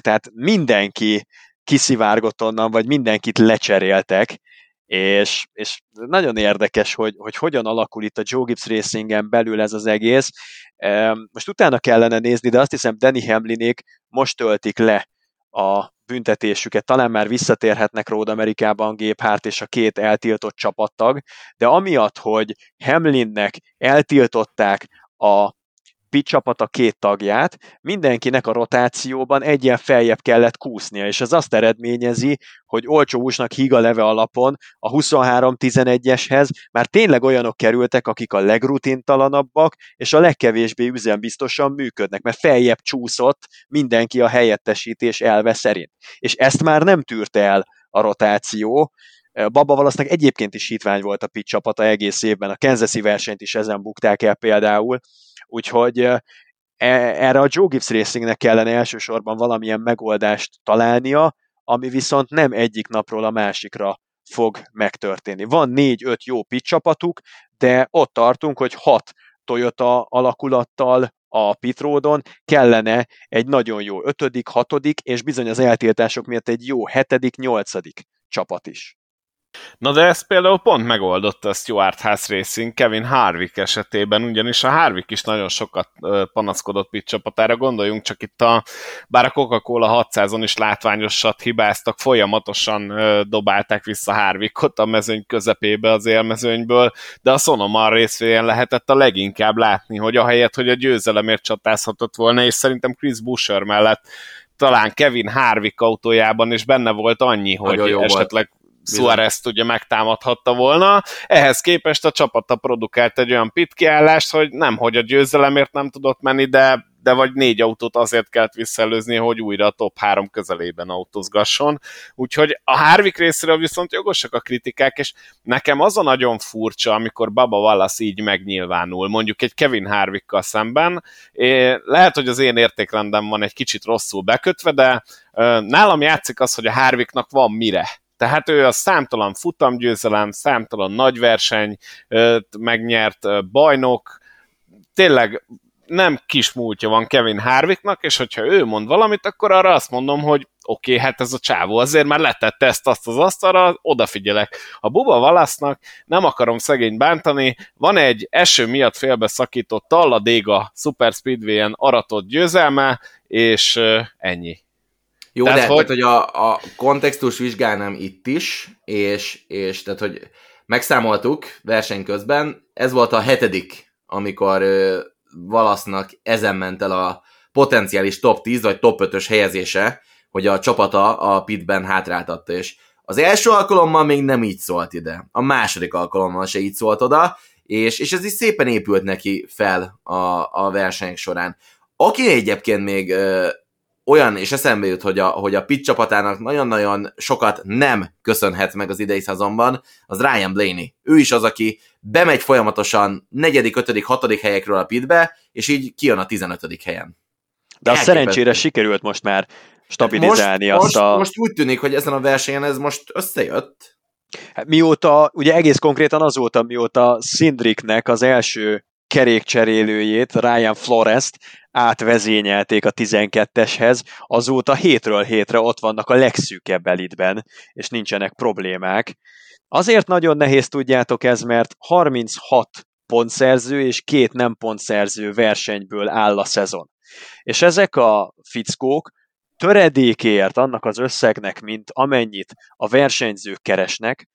tehát mindenki kiszivárgott onnan, vagy mindenkit lecseréltek, és, és nagyon érdekes, hogy, hogy hogyan alakul itt a Joe Gibbs Racingen belül ez az egész. Most utána kellene nézni, de azt hiszem Danny Hamlinék most töltik le a büntetésüket, talán már visszatérhetnek Road Amerikában Géphárt és a két eltiltott csapattag, de amiatt, hogy Hamlinnek eltiltották a csapata két tagját, mindenkinek a rotációban egyen feljebb kellett kúsznia, és ez azt eredményezi, hogy olcsó úsnak higa leve alapon a 23-11-eshez már tényleg olyanok kerültek, akik a legrutinttalanabbak, és a legkevésbé üzembiztosan működnek, mert feljebb csúszott mindenki a helyettesítés elve szerint. És ezt már nem tűrte el a rotáció, Baba valószínűleg egyébként is hitvány volt a Pitt csapata egész évben, a Kansas versenyt is ezen bukták el például, Úgyhogy e, erre a Joe Gibbs Racingnek kellene elsősorban valamilyen megoldást találnia, ami viszont nem egyik napról a másikra fog megtörténni. Van négy-öt jó pit csapatuk, de ott tartunk, hogy hat Toyota alakulattal a pitródon kellene egy nagyon jó ötödik, hatodik, és bizony az eltiltások miatt egy jó hetedik, nyolcadik csapat is. Na de ez például pont megoldotta a Stuart House Racing Kevin Harvick esetében, ugyanis a Harvick is nagyon sokat panaszkodott pit csapatára, gondoljunk csak itt a, bár a Coca-Cola 600-on is látványosat hibáztak, folyamatosan dobálták vissza Harvickot a mezőny közepébe az élmezőnyből, de a Sonoma részvényen lehetett a leginkább látni, hogy ahelyett, hogy a győzelemért csatázhatott volna, és szerintem Chris Busher mellett talán Kevin Harvick autójában, és benne volt annyi, hogy esetleg volt Suarez ugye megtámadhatta volna. Ehhez képest a csapata produkált egy olyan pit kiállást, hogy nem, hogy a győzelemért nem tudott menni, de de vagy négy autót azért kellett visszaelőzni, hogy újra a top három közelében autózgasson. Úgyhogy a Harvick részéről viszont jogosak a kritikák, és nekem az a nagyon furcsa, amikor Baba Wallace így megnyilvánul, mondjuk egy Kevin Harvickkal szemben. Lehet, hogy az én értékrendem van egy kicsit rosszul bekötve, de nálam játszik az, hogy a Harvicknak van mire tehát ő a számtalan futamgyőzelem, számtalan nagy verseny megnyert bajnok, tényleg nem kis múltja van Kevin Harvicknak, és hogyha ő mond valamit, akkor arra azt mondom, hogy oké, okay, hát ez a csávó azért már letette ezt azt az asztalra, odafigyelek. A Buba Valasznak nem akarom szegény bántani, van egy eső miatt félbeszakított Talladega Super Speedway-en aratott győzelme, és ennyi. Jó, tehát, de hogy... Tehát, hogy a, a kontextus vizsgálnám itt is, és, és tehát, hogy megszámoltuk verseny közben, ez volt a hetedik, amikor ö, Valasznak ezen ment el a potenciális top 10 vagy top 5-ös helyezése, hogy a csapata a pitben hátráltatta, és az első alkalommal még nem így szólt ide, a második alkalommal se így szólt oda, és, és ez is szépen épült neki fel a, a versenyek során. Aki egyébként még ö, olyan, és eszembe jut, hogy a, hogy a Pitt csapatának nagyon-nagyon sokat nem köszönhet meg az idei szezonban, az Ryan Blaney. Ő is az, aki bemegy folyamatosan negyedik, ötödik, hatodik helyekről a pitbe, és így kijön a 15. helyen. De a szerencsére sikerült most már stabilizálni most, azt most, a... Most úgy tűnik, hogy ezen a versenyen ez most összejött. Hát mióta, ugye egész konkrétan azóta, mióta Szindriknek az első kerékcserélőjét, Ryan Flores-t átvezényelték a 12-eshez, azóta hétről hétre ott vannak a legszűkebb elitben, és nincsenek problémák. Azért nagyon nehéz tudjátok ez, mert 36 pontszerző és két nem pontszerző versenyből áll a szezon. És ezek a fickók töredékért annak az összegnek, mint amennyit a versenyzők keresnek,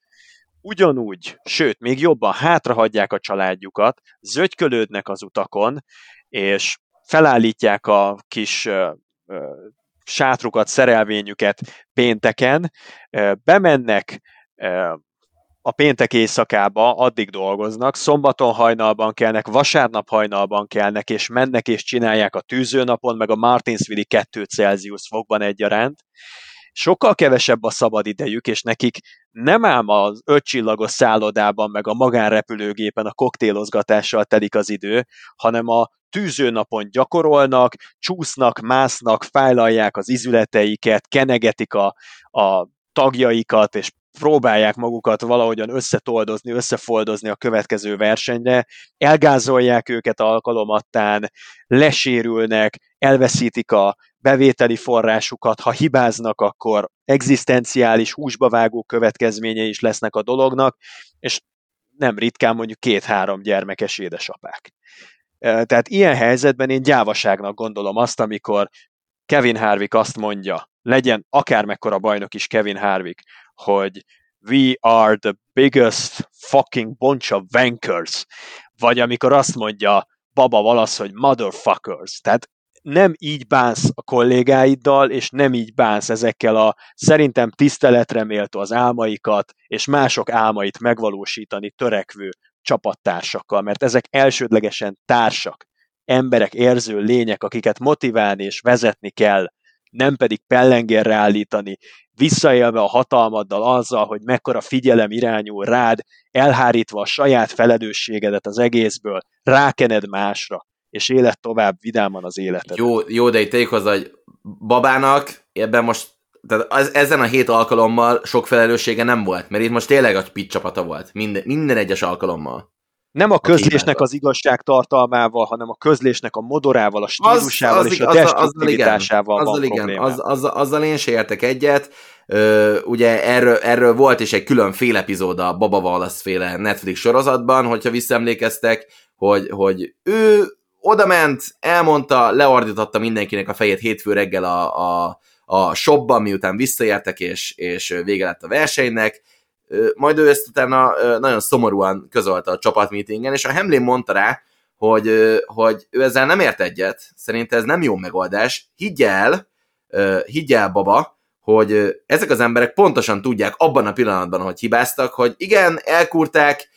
ugyanúgy, sőt, még jobban hátrahagyják a családjukat, zögykölődnek az utakon, és felállítják a kis ö, ö, sátrukat, szerelvényüket pénteken, ö, bemennek ö, a péntek éjszakába, addig dolgoznak, szombaton hajnalban kelnek, vasárnap hajnalban kelnek, és mennek és csinálják a tűzőnapon, meg a Martinsville 2 Celsius fokban egyaránt, sokkal kevesebb a szabad idejük, és nekik nem ám az ötcsillagos szállodában, meg a magánrepülőgépen a koktélozgatással telik az idő, hanem a tűzőnapon gyakorolnak, csúsznak, másznak, fájlalják az izületeiket, kenegetik a, a tagjaikat, és próbálják magukat valahogyan összetoldozni, összefoldozni a következő versenyre, elgázolják őket alkalomattán, lesérülnek, elveszítik a bevételi forrásukat, ha hibáznak, akkor egzisztenciális húsba vágó következményei is lesznek a dolognak, és nem ritkán mondjuk két-három gyermekes édesapák. Tehát ilyen helyzetben én gyávaságnak gondolom azt, amikor Kevin Harvick azt mondja, legyen akármekkora bajnok is Kevin Harvick, hogy we are the biggest fucking bunch of wankers, vagy amikor azt mondja Baba Valasz, hogy motherfuckers. Tehát nem így bánsz a kollégáiddal, és nem így bánsz ezekkel a szerintem tiszteletre méltó az álmaikat, és mások álmait megvalósítani törekvő csapattársakkal, mert ezek elsődlegesen társak, emberek, érző lények, akiket motiválni és vezetni kell, nem pedig pellengérre állítani, visszaélve a hatalmaddal azzal, hogy mekkora figyelem irányul rád, elhárítva a saját felelősségedet az egészből, rákened másra, és élet tovább vidáman az életed. Jó, jó de itt tegyük hozzá, hogy babának ebben most tehát az, ezen a hét alkalommal sok felelőssége nem volt, mert itt most tényleg a pit csapata volt, minden, minden egyes alkalommal. Nem a közlésnek az igazság tartalmával, hanem a közlésnek a modorával, a stílusával az, az, és a destruktivitásával azzal, van igen, az, az, azzal én se értek egyet. Ö, ugye erről, erről volt is egy külön fél epizód a Baba Wallace féle Netflix sorozatban, hogyha visszaemlékeztek, hogy, hogy ő oda ment, elmondta, leordította mindenkinek a fejét hétfő reggel a, a, a shopban, miután visszaértek, és, és vége lett a versenynek, majd ő ezt utána nagyon szomorúan közölte a csapatmeetingen, és a Hemlin mondta rá, hogy, hogy ő ezzel nem ért egyet, szerint ez nem jó megoldás, higgyel, higgyel baba, hogy ezek az emberek pontosan tudják abban a pillanatban, hogy hibáztak, hogy igen, elkúrták,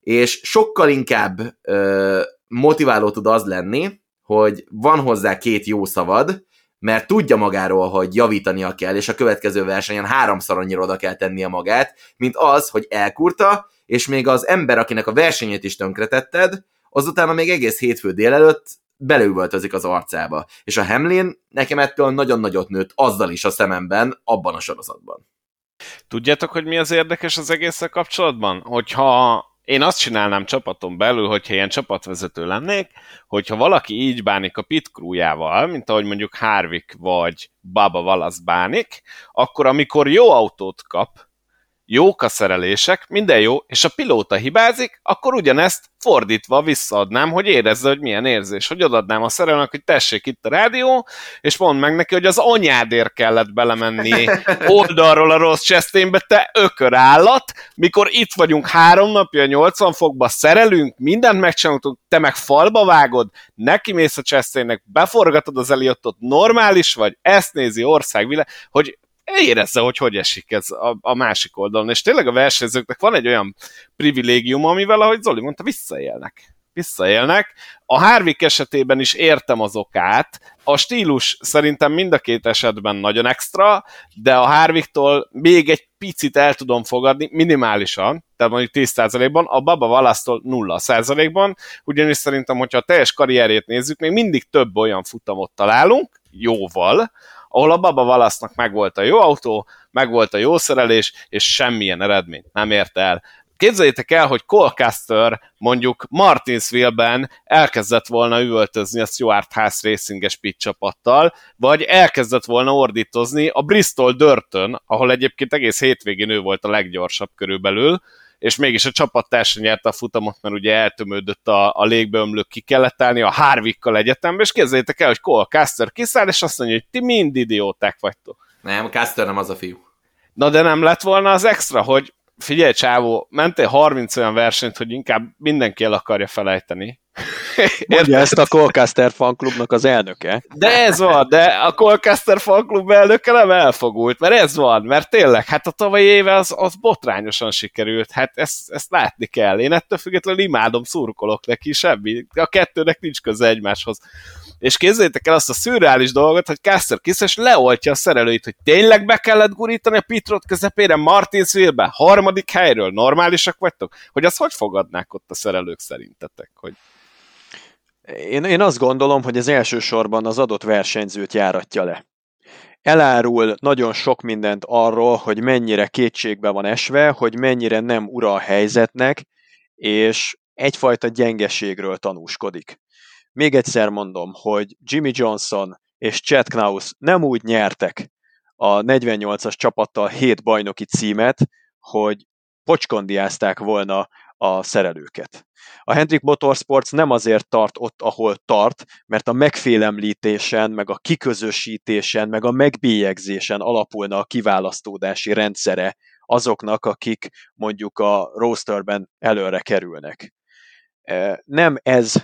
és sokkal inkább motiváló tud az lenni, hogy van hozzá két jó szavad, mert tudja magáról, hogy javítania kell, és a következő versenyen háromszor annyira oda kell tennie magát, mint az, hogy elkurta, és még az ember, akinek a versenyét is tönkretetted, azután még egész hétfő délelőtt beleüvöltözik az arcába. És a Hamlin nekem ettől nagyon nagyot nőtt azzal is a szememben, abban a sorozatban. Tudjátok, hogy mi az érdekes az egésszel kapcsolatban? Hogyha én azt csinálnám csapaton belül, hogyha ilyen csapatvezető lennék, hogyha valaki így bánik a pit crewjával, mint ahogy mondjuk Harvick vagy Baba Wallace bánik, akkor amikor jó autót kap, jók a szerelések, minden jó, és a pilóta hibázik, akkor ugyanezt fordítva visszaadnám, hogy érezze, hogy milyen érzés, hogy odadnám a szerelőnek, hogy tessék itt a rádió, és mondd meg neki, hogy az anyádért kellett belemenni oldalról a rossz cseszténbe, te ökör állat, mikor itt vagyunk három napja, 80 fokba szerelünk, mindent megcsinálunk, te meg falba vágod, neki mész a csesztének, beforgatod az Eliottot, normális vagy, ezt nézi ország, hogy érezze, hogy hogy esik ez a, a másik oldalon. És tényleg a versenyzőknek van egy olyan privilégium, amivel, ahogy Zoli mondta, visszaélnek. Visszaélnek. A Harvick esetében is értem az okát. A stílus szerintem mind a két esetben nagyon extra, de a Harvicktól még egy picit el tudom fogadni, minimálisan, tehát mondjuk 10%-ban, a Baba Valasztól 0%-ban, ugyanis szerintem, hogyha a teljes karrierét nézzük, még mindig több olyan futamot találunk, jóval, ahol a Baba Valasznak megvolt a jó autó, megvolt a jó szerelés, és semmilyen eredményt nem ért el. Képzeljétek el, hogy Colcaster mondjuk Martinsville-ben elkezdett volna üvöltözni a Stuart House Racinges pit csapattal, vagy elkezdett volna ordítozni a Bristol Dörtön, ahol egyébként egész hétvégén ő volt a leggyorsabb körülbelül, és mégis a csapattársa nyerte a futamot, mert ugye eltömődött a, a légbeömlők, ki kellett állni a Harvickkal egyetembe, és képzeljétek el, hogy Cole Caster kiszáll, és azt mondja, hogy ti mind idióták vagytok. Nem, Caster nem az a fiú. Na de nem lett volna az extra, hogy figyelj csávó, mentél 30 olyan versenyt, hogy inkább mindenki el akarja felejteni. Mondja ezt a Colcaster fanklubnak az elnöke. De ez van, de a Colcaster fanklub elnöke nem elfogult, mert ez van, mert tényleg, hát a tavalyi éve az, az botrányosan sikerült, hát ezt, ezt látni kell. Én ettől függetlenül imádom, szurkolok neki, semmi. A kettőnek nincs köze egymáshoz. És képzeljétek el azt a szürreális dolgot, hogy Caster kiszes leoltja a szerelőit, hogy tényleg be kellett gurítani a pitrot közepére Martinsville-be, harmadik helyről, normálisak vagytok? Hogy azt hogy fogadnák ott a szerelők szerintetek? Hogy... Én, én azt gondolom, hogy az elsősorban az adott versenyzőt járatja le. Elárul nagyon sok mindent arról, hogy mennyire kétségbe van esve, hogy mennyire nem ura a helyzetnek, és egyfajta gyengeségről tanúskodik. Még egyszer mondom, hogy Jimmy Johnson és Chad Knaus nem úgy nyertek a 48-as csapattal 7 bajnoki címet, hogy pocskondiázták volna a szerelőket. A Hendrik Motorsports nem azért tart ott, ahol tart, mert a megfélemlítésen, meg a kiközösítésen, meg a megbélyegzésen alapulna a kiválasztódási rendszere azoknak, akik mondjuk a rosterben előre kerülnek. E, nem ez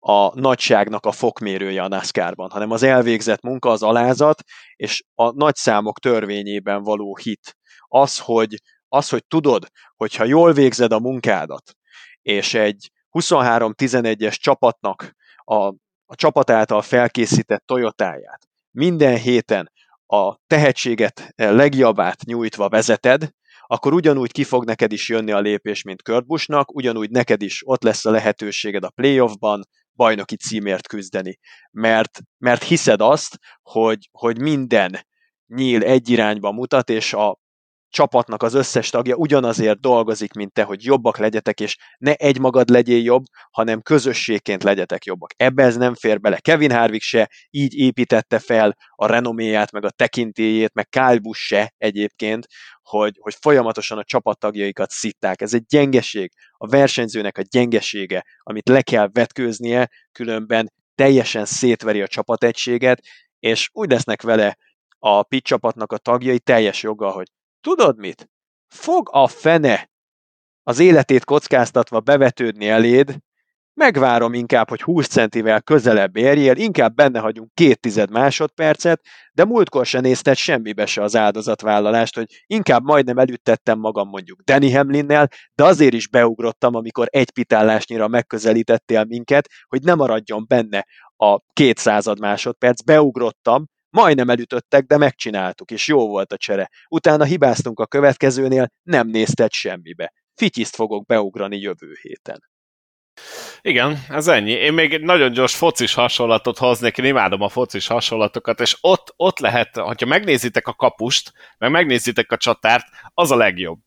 a nagyságnak a fokmérője a NASCAR-ban, hanem az elvégzett munka, az alázat, és a nagyszámok törvényében való hit. Az, hogy, az, hogy tudod, hogyha jól végzed a munkádat, és egy 23-11-es csapatnak a, a csapat által felkészített Toyotáját minden héten a tehetséget legjobbát nyújtva vezeted, akkor ugyanúgy ki fog neked is jönni a lépés, mint Kurt Buschnak, ugyanúgy neked is ott lesz a lehetőséged a playoffban bajnoki címért küzdeni. Mert, mert hiszed azt, hogy, hogy minden nyíl egy irányba mutat, és a csapatnak az összes tagja ugyanazért dolgozik, mint te, hogy jobbak legyetek, és ne egymagad legyél jobb, hanem közösségként legyetek jobbak. Ebbe ez nem fér bele. Kevin Harvick se így építette fel a renoméját, meg a tekintélyét, meg Kyle Busch se egyébként, hogy, hogy folyamatosan a csapattagjaikat szitták. Ez egy gyengeség, a versenyzőnek a gyengesége, amit le kell vetkőznie, különben teljesen szétveri a csapategységet, és úgy lesznek vele a pit csapatnak a tagjai teljes joggal, hogy tudod mit? Fog a fene az életét kockáztatva bevetődni eléd, megvárom inkább, hogy 20 centivel közelebb érjél, inkább benne hagyunk két tized másodpercet, de múltkor se nézted semmibe se az áldozatvállalást, hogy inkább majdnem elüttettem magam mondjuk Danny Hamlinnel, de azért is beugrottam, amikor egy pitálásnyira megközelítettél minket, hogy ne maradjon benne a kétszázad másodperc, beugrottam, majdnem elütöttek, de megcsináltuk, és jó volt a csere. Utána hibáztunk a következőnél, nem nézted semmibe. Fityiszt fogok beugrani jövő héten. Igen, ez ennyi. Én még egy nagyon gyors focis hasonlatot hoznék, én imádom a focis hasonlatokat, és ott, ott lehet, hogyha megnézitek a kapust, meg megnézitek a csatárt, az a legjobb.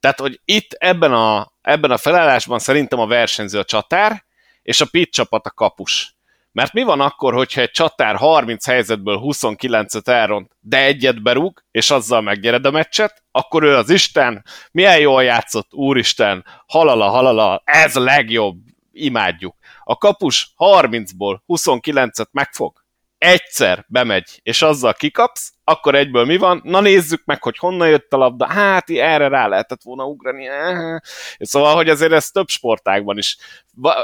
Tehát, hogy itt ebben a, ebben a felállásban szerintem a versenyző a csatár, és a pit csapat a kapus. Mert mi van akkor, hogyha egy csatár 30 helyzetből 29-et elront, de egyet berúg, és azzal megnyered a meccset, akkor ő az Isten, milyen jól játszott, úristen, halala, halala, ez a legjobb, imádjuk. A kapus 30-ból 29-et megfog, egyszer bemegy, és azzal kikapsz, akkor egyből mi van? Na nézzük meg, hogy honnan jött a labda. Hát, erre rá lehetett volna ugrani. Szóval, hogy azért ez több sportágban is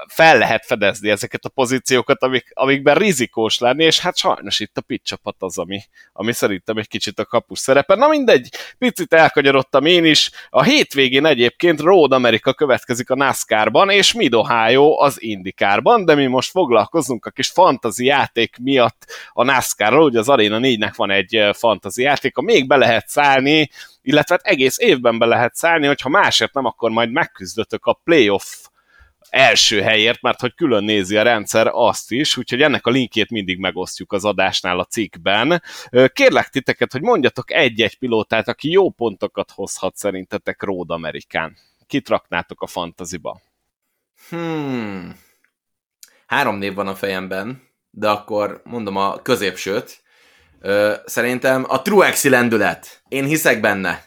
fel lehet fedezni ezeket a pozíciókat, amik, amikben rizikós lenni, és hát sajnos itt a pitch csapat az, ami, ami szerintem egy kicsit a kapus szerepe. Na mindegy, picit elkanyarodtam én is. A hétvégén egyébként Road America következik a NASCAR-ban, és Mid Ohio az Indikárban, de mi most foglalkozunk a kis fantazi játék miatt a NASCAR-ról, ugye az Arena 4-nek van egy fantazi játéka, még be lehet szállni, illetve hát egész évben be lehet szállni, hogyha másért nem, akkor majd megküzdötök a playoff első helyért, mert hogy külön nézi a rendszer azt is, úgyhogy ennek a linkjét mindig megosztjuk az adásnál a cikkben. Kérlek titeket, hogy mondjatok egy-egy pilótát, aki jó pontokat hozhat szerintetek Road Amerikán. Kit raknátok a fantaziba? Hmm. Három név van a fejemben, de akkor mondom a középsőt. Ö, szerintem a Truexi lendület. Én hiszek benne.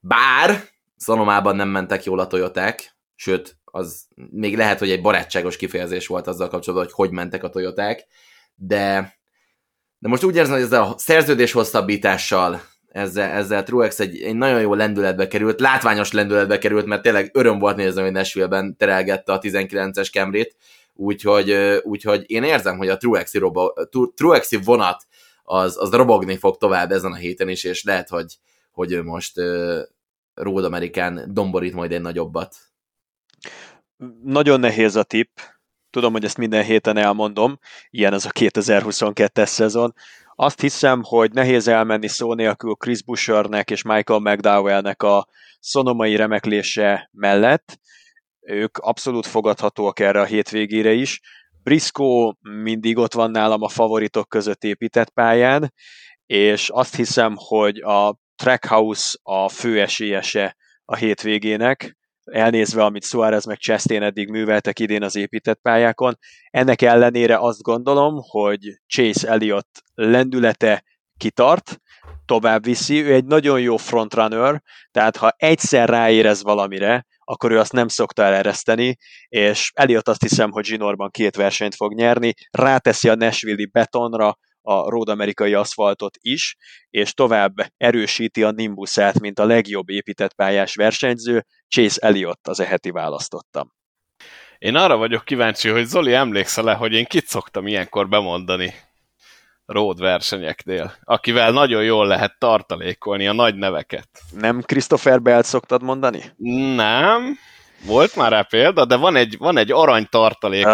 Bár Szonomában nem mentek jól a Toyoták, sőt, az még lehet, hogy egy barátságos kifejezés volt azzal kapcsolatban, hogy hogy mentek a Toyoták, de, de most úgy érzem, hogy ezzel a szerződés hosszabbítással, ezzel, ezzel Truex egy, egy nagyon jó lendületbe került, látványos lendületbe került, mert tényleg öröm volt nézni, hogy Nashville-ben terelgette a 19-es Camry-t, úgyhogy, úgyhogy én érzem, hogy a Truexi, robo, Truexi vonat az, az robogni fog tovább ezen a héten is, és lehet, hogy, hogy ő most uh, Road Amerikán domborít majd egy nagyobbat. Nagyon nehéz a tipp, tudom, hogy ezt minden héten elmondom, ilyen ez a 2022-es szezon. Azt hiszem, hogy nehéz elmenni szó nélkül Chris Bushernek és Michael McDowellnek a szonomai remeklése mellett. Ők abszolút fogadhatóak erre a hétvégére is. Briscoe mindig ott van nálam a favoritok között épített pályán, és azt hiszem, hogy a Trackhouse a fő esélyese a hétvégének, elnézve, amit Suárez meg Chastain eddig műveltek idén az épített pályákon. Ennek ellenére azt gondolom, hogy Chase Elliott lendülete kitart, tovább viszi, ő egy nagyon jó frontrunner, tehát ha egyszer ráérez valamire, akkor ő azt nem szokta elereszteni, és Elliot azt hiszem, hogy Zsinorban két versenyt fog nyerni, ráteszi a Nashville-i betonra, a Road amerikai aszfaltot is, és tovább erősíti a Nimbusát, mint a legjobb épített pályás versenyző, Chase Elliott az eheti választottam. Én arra vagyok kíváncsi, hogy Zoli emlékszel-e, hogy én kit szoktam ilyenkor bemondani road versenyeknél, akivel nagyon jól lehet tartalékolni a nagy neveket. Nem Christopher Bell szoktad mondani? Nem, volt már rá példa, de van egy, van egy arany tartalék,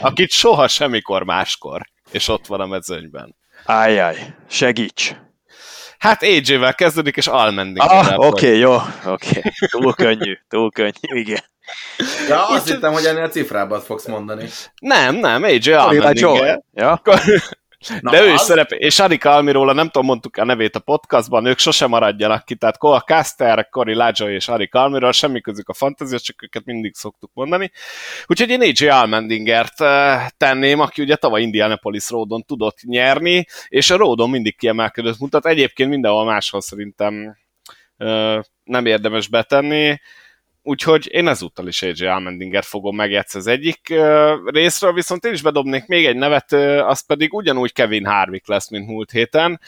akit soha semmikor máskor, és ott van a mezőnyben. Ájjaj, segíts! Hát AJ-vel kezdődik, és Almending. Ah, oké, okay, jó, oké. Okay. Túl könnyű, túl könnyű, igen. Ja, azt Itt hittem, hogy ennél cifrábbat fogsz mondani. Nem, nem, AJ Almending. Ja? Na De az? ő is szerep, és Arika Almiróla, nem tudom, mondtuk a nevét a podcastban, ők sosem maradjanak ki, tehát Cole Caster, Cory Lajo és Arika Almiról, semmi közük a fantázia, csak őket mindig szoktuk mondani. Úgyhogy én AJ Almendingert tenném, aki ugye tavaly Indianapolis Ródon tudott nyerni, és a Ródon mindig kiemelkedőt mutat. Egyébként mindenhol máshol szerintem nem érdemes betenni úgyhogy én ezúttal is AJ Almendinger fogom megjegyzni az egyik részről, viszont én is bedobnék még egy nevet, az pedig ugyanúgy Kevin Harvick lesz, mint múlt héten,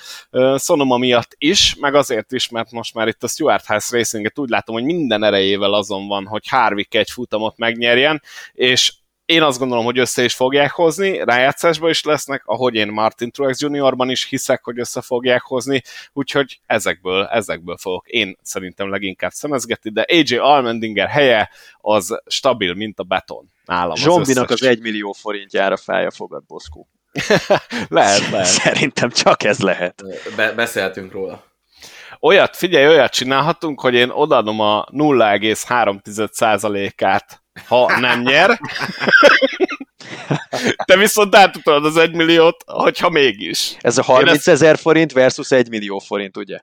Sonoma miatt is, meg azért is, mert most már itt a Stuart House Racinget úgy látom, hogy minden erejével azon van, hogy Harvick egy futamot megnyerjen, és én azt gondolom, hogy össze is fogják hozni, rájátszásban is lesznek, ahogy én Martin Truex Juniorban is hiszek, hogy össze fogják hozni, úgyhogy ezekből, ezekből fogok én szerintem leginkább szemezgetni, de AJ Almendinger helye az stabil, mint a beton. Nálam Zsombinak az, az 1 millió forintjára fája fogad, Boszkó. lehet, lehet. Szerintem csak ez lehet. Be- beszéltünk róla. Olyat, figyelj, olyat csinálhatunk, hogy én odaadom a 0,3%-át ha nem nyer. Te viszont átutolod az egymilliót, hogyha mégis. Ez a 30 ezer ezt... forint versus 1 millió forint, ugye?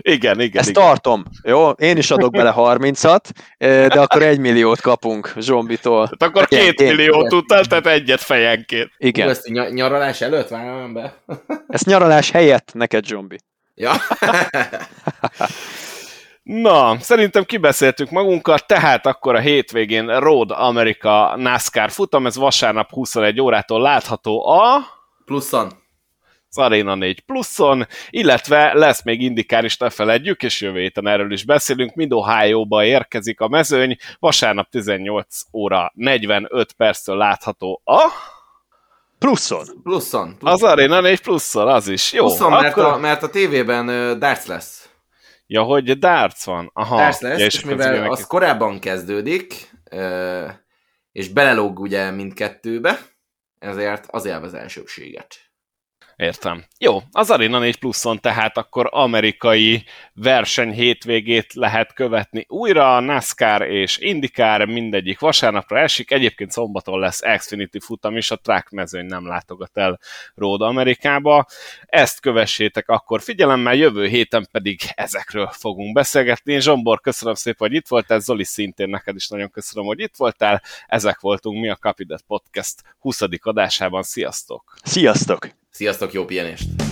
Igen, igen. Ezt igen. tartom. Jó, én is adok bele 30-at, de akkor egy milliót kapunk Zsombitól. Tehát akkor két én, milliót utal, tehát egyet fejenként. Igen. ezt nyaralás előtt várom be? Ezt nyaralás helyett neked, Zsombi. Ja. Na, szerintem kibeszéltük magunkat, tehát akkor a hétvégén Road America NASCAR futam, ez vasárnap 21 órától látható a... Pluszon. Az Arena 4 pluszon, illetve lesz még indikár is, ne feledjük, és jövő héten erről is beszélünk, mind Ohio-ba érkezik a mezőny, vasárnap 18 óra 45 perctől látható a... Pluszon. Pluszon. pluszon. Az Arena 4 pluszon, az is. Jó. Pluszon, akkor... mert, a, mert a tévében uh, darts lesz. Ja, hogy darts van. Aha. Darts lesz, ja, és, és mivel az korábban kezdődik, és belelóg ugye mindkettőbe, ezért az élvez elsőbséget. Értem. Jó, az Arena 4 pluszon tehát akkor amerikai verseny hétvégét lehet követni újra, NASCAR és IndyCar mindegyik vasárnapra esik, egyébként szombaton lesz Xfinity futam is, a track mezőny nem látogat el Road Amerikába. Ezt kövessétek akkor figyelemmel, jövő héten pedig ezekről fogunk beszélgetni. Én Zsombor, köszönöm szépen, hogy itt voltál, Zoli szintén neked is nagyon köszönöm, hogy itt voltál. Ezek voltunk mi a Kapidet Podcast 20. adásában. Sziasztok! Sziasztok! Sziasztok, jó pihenést!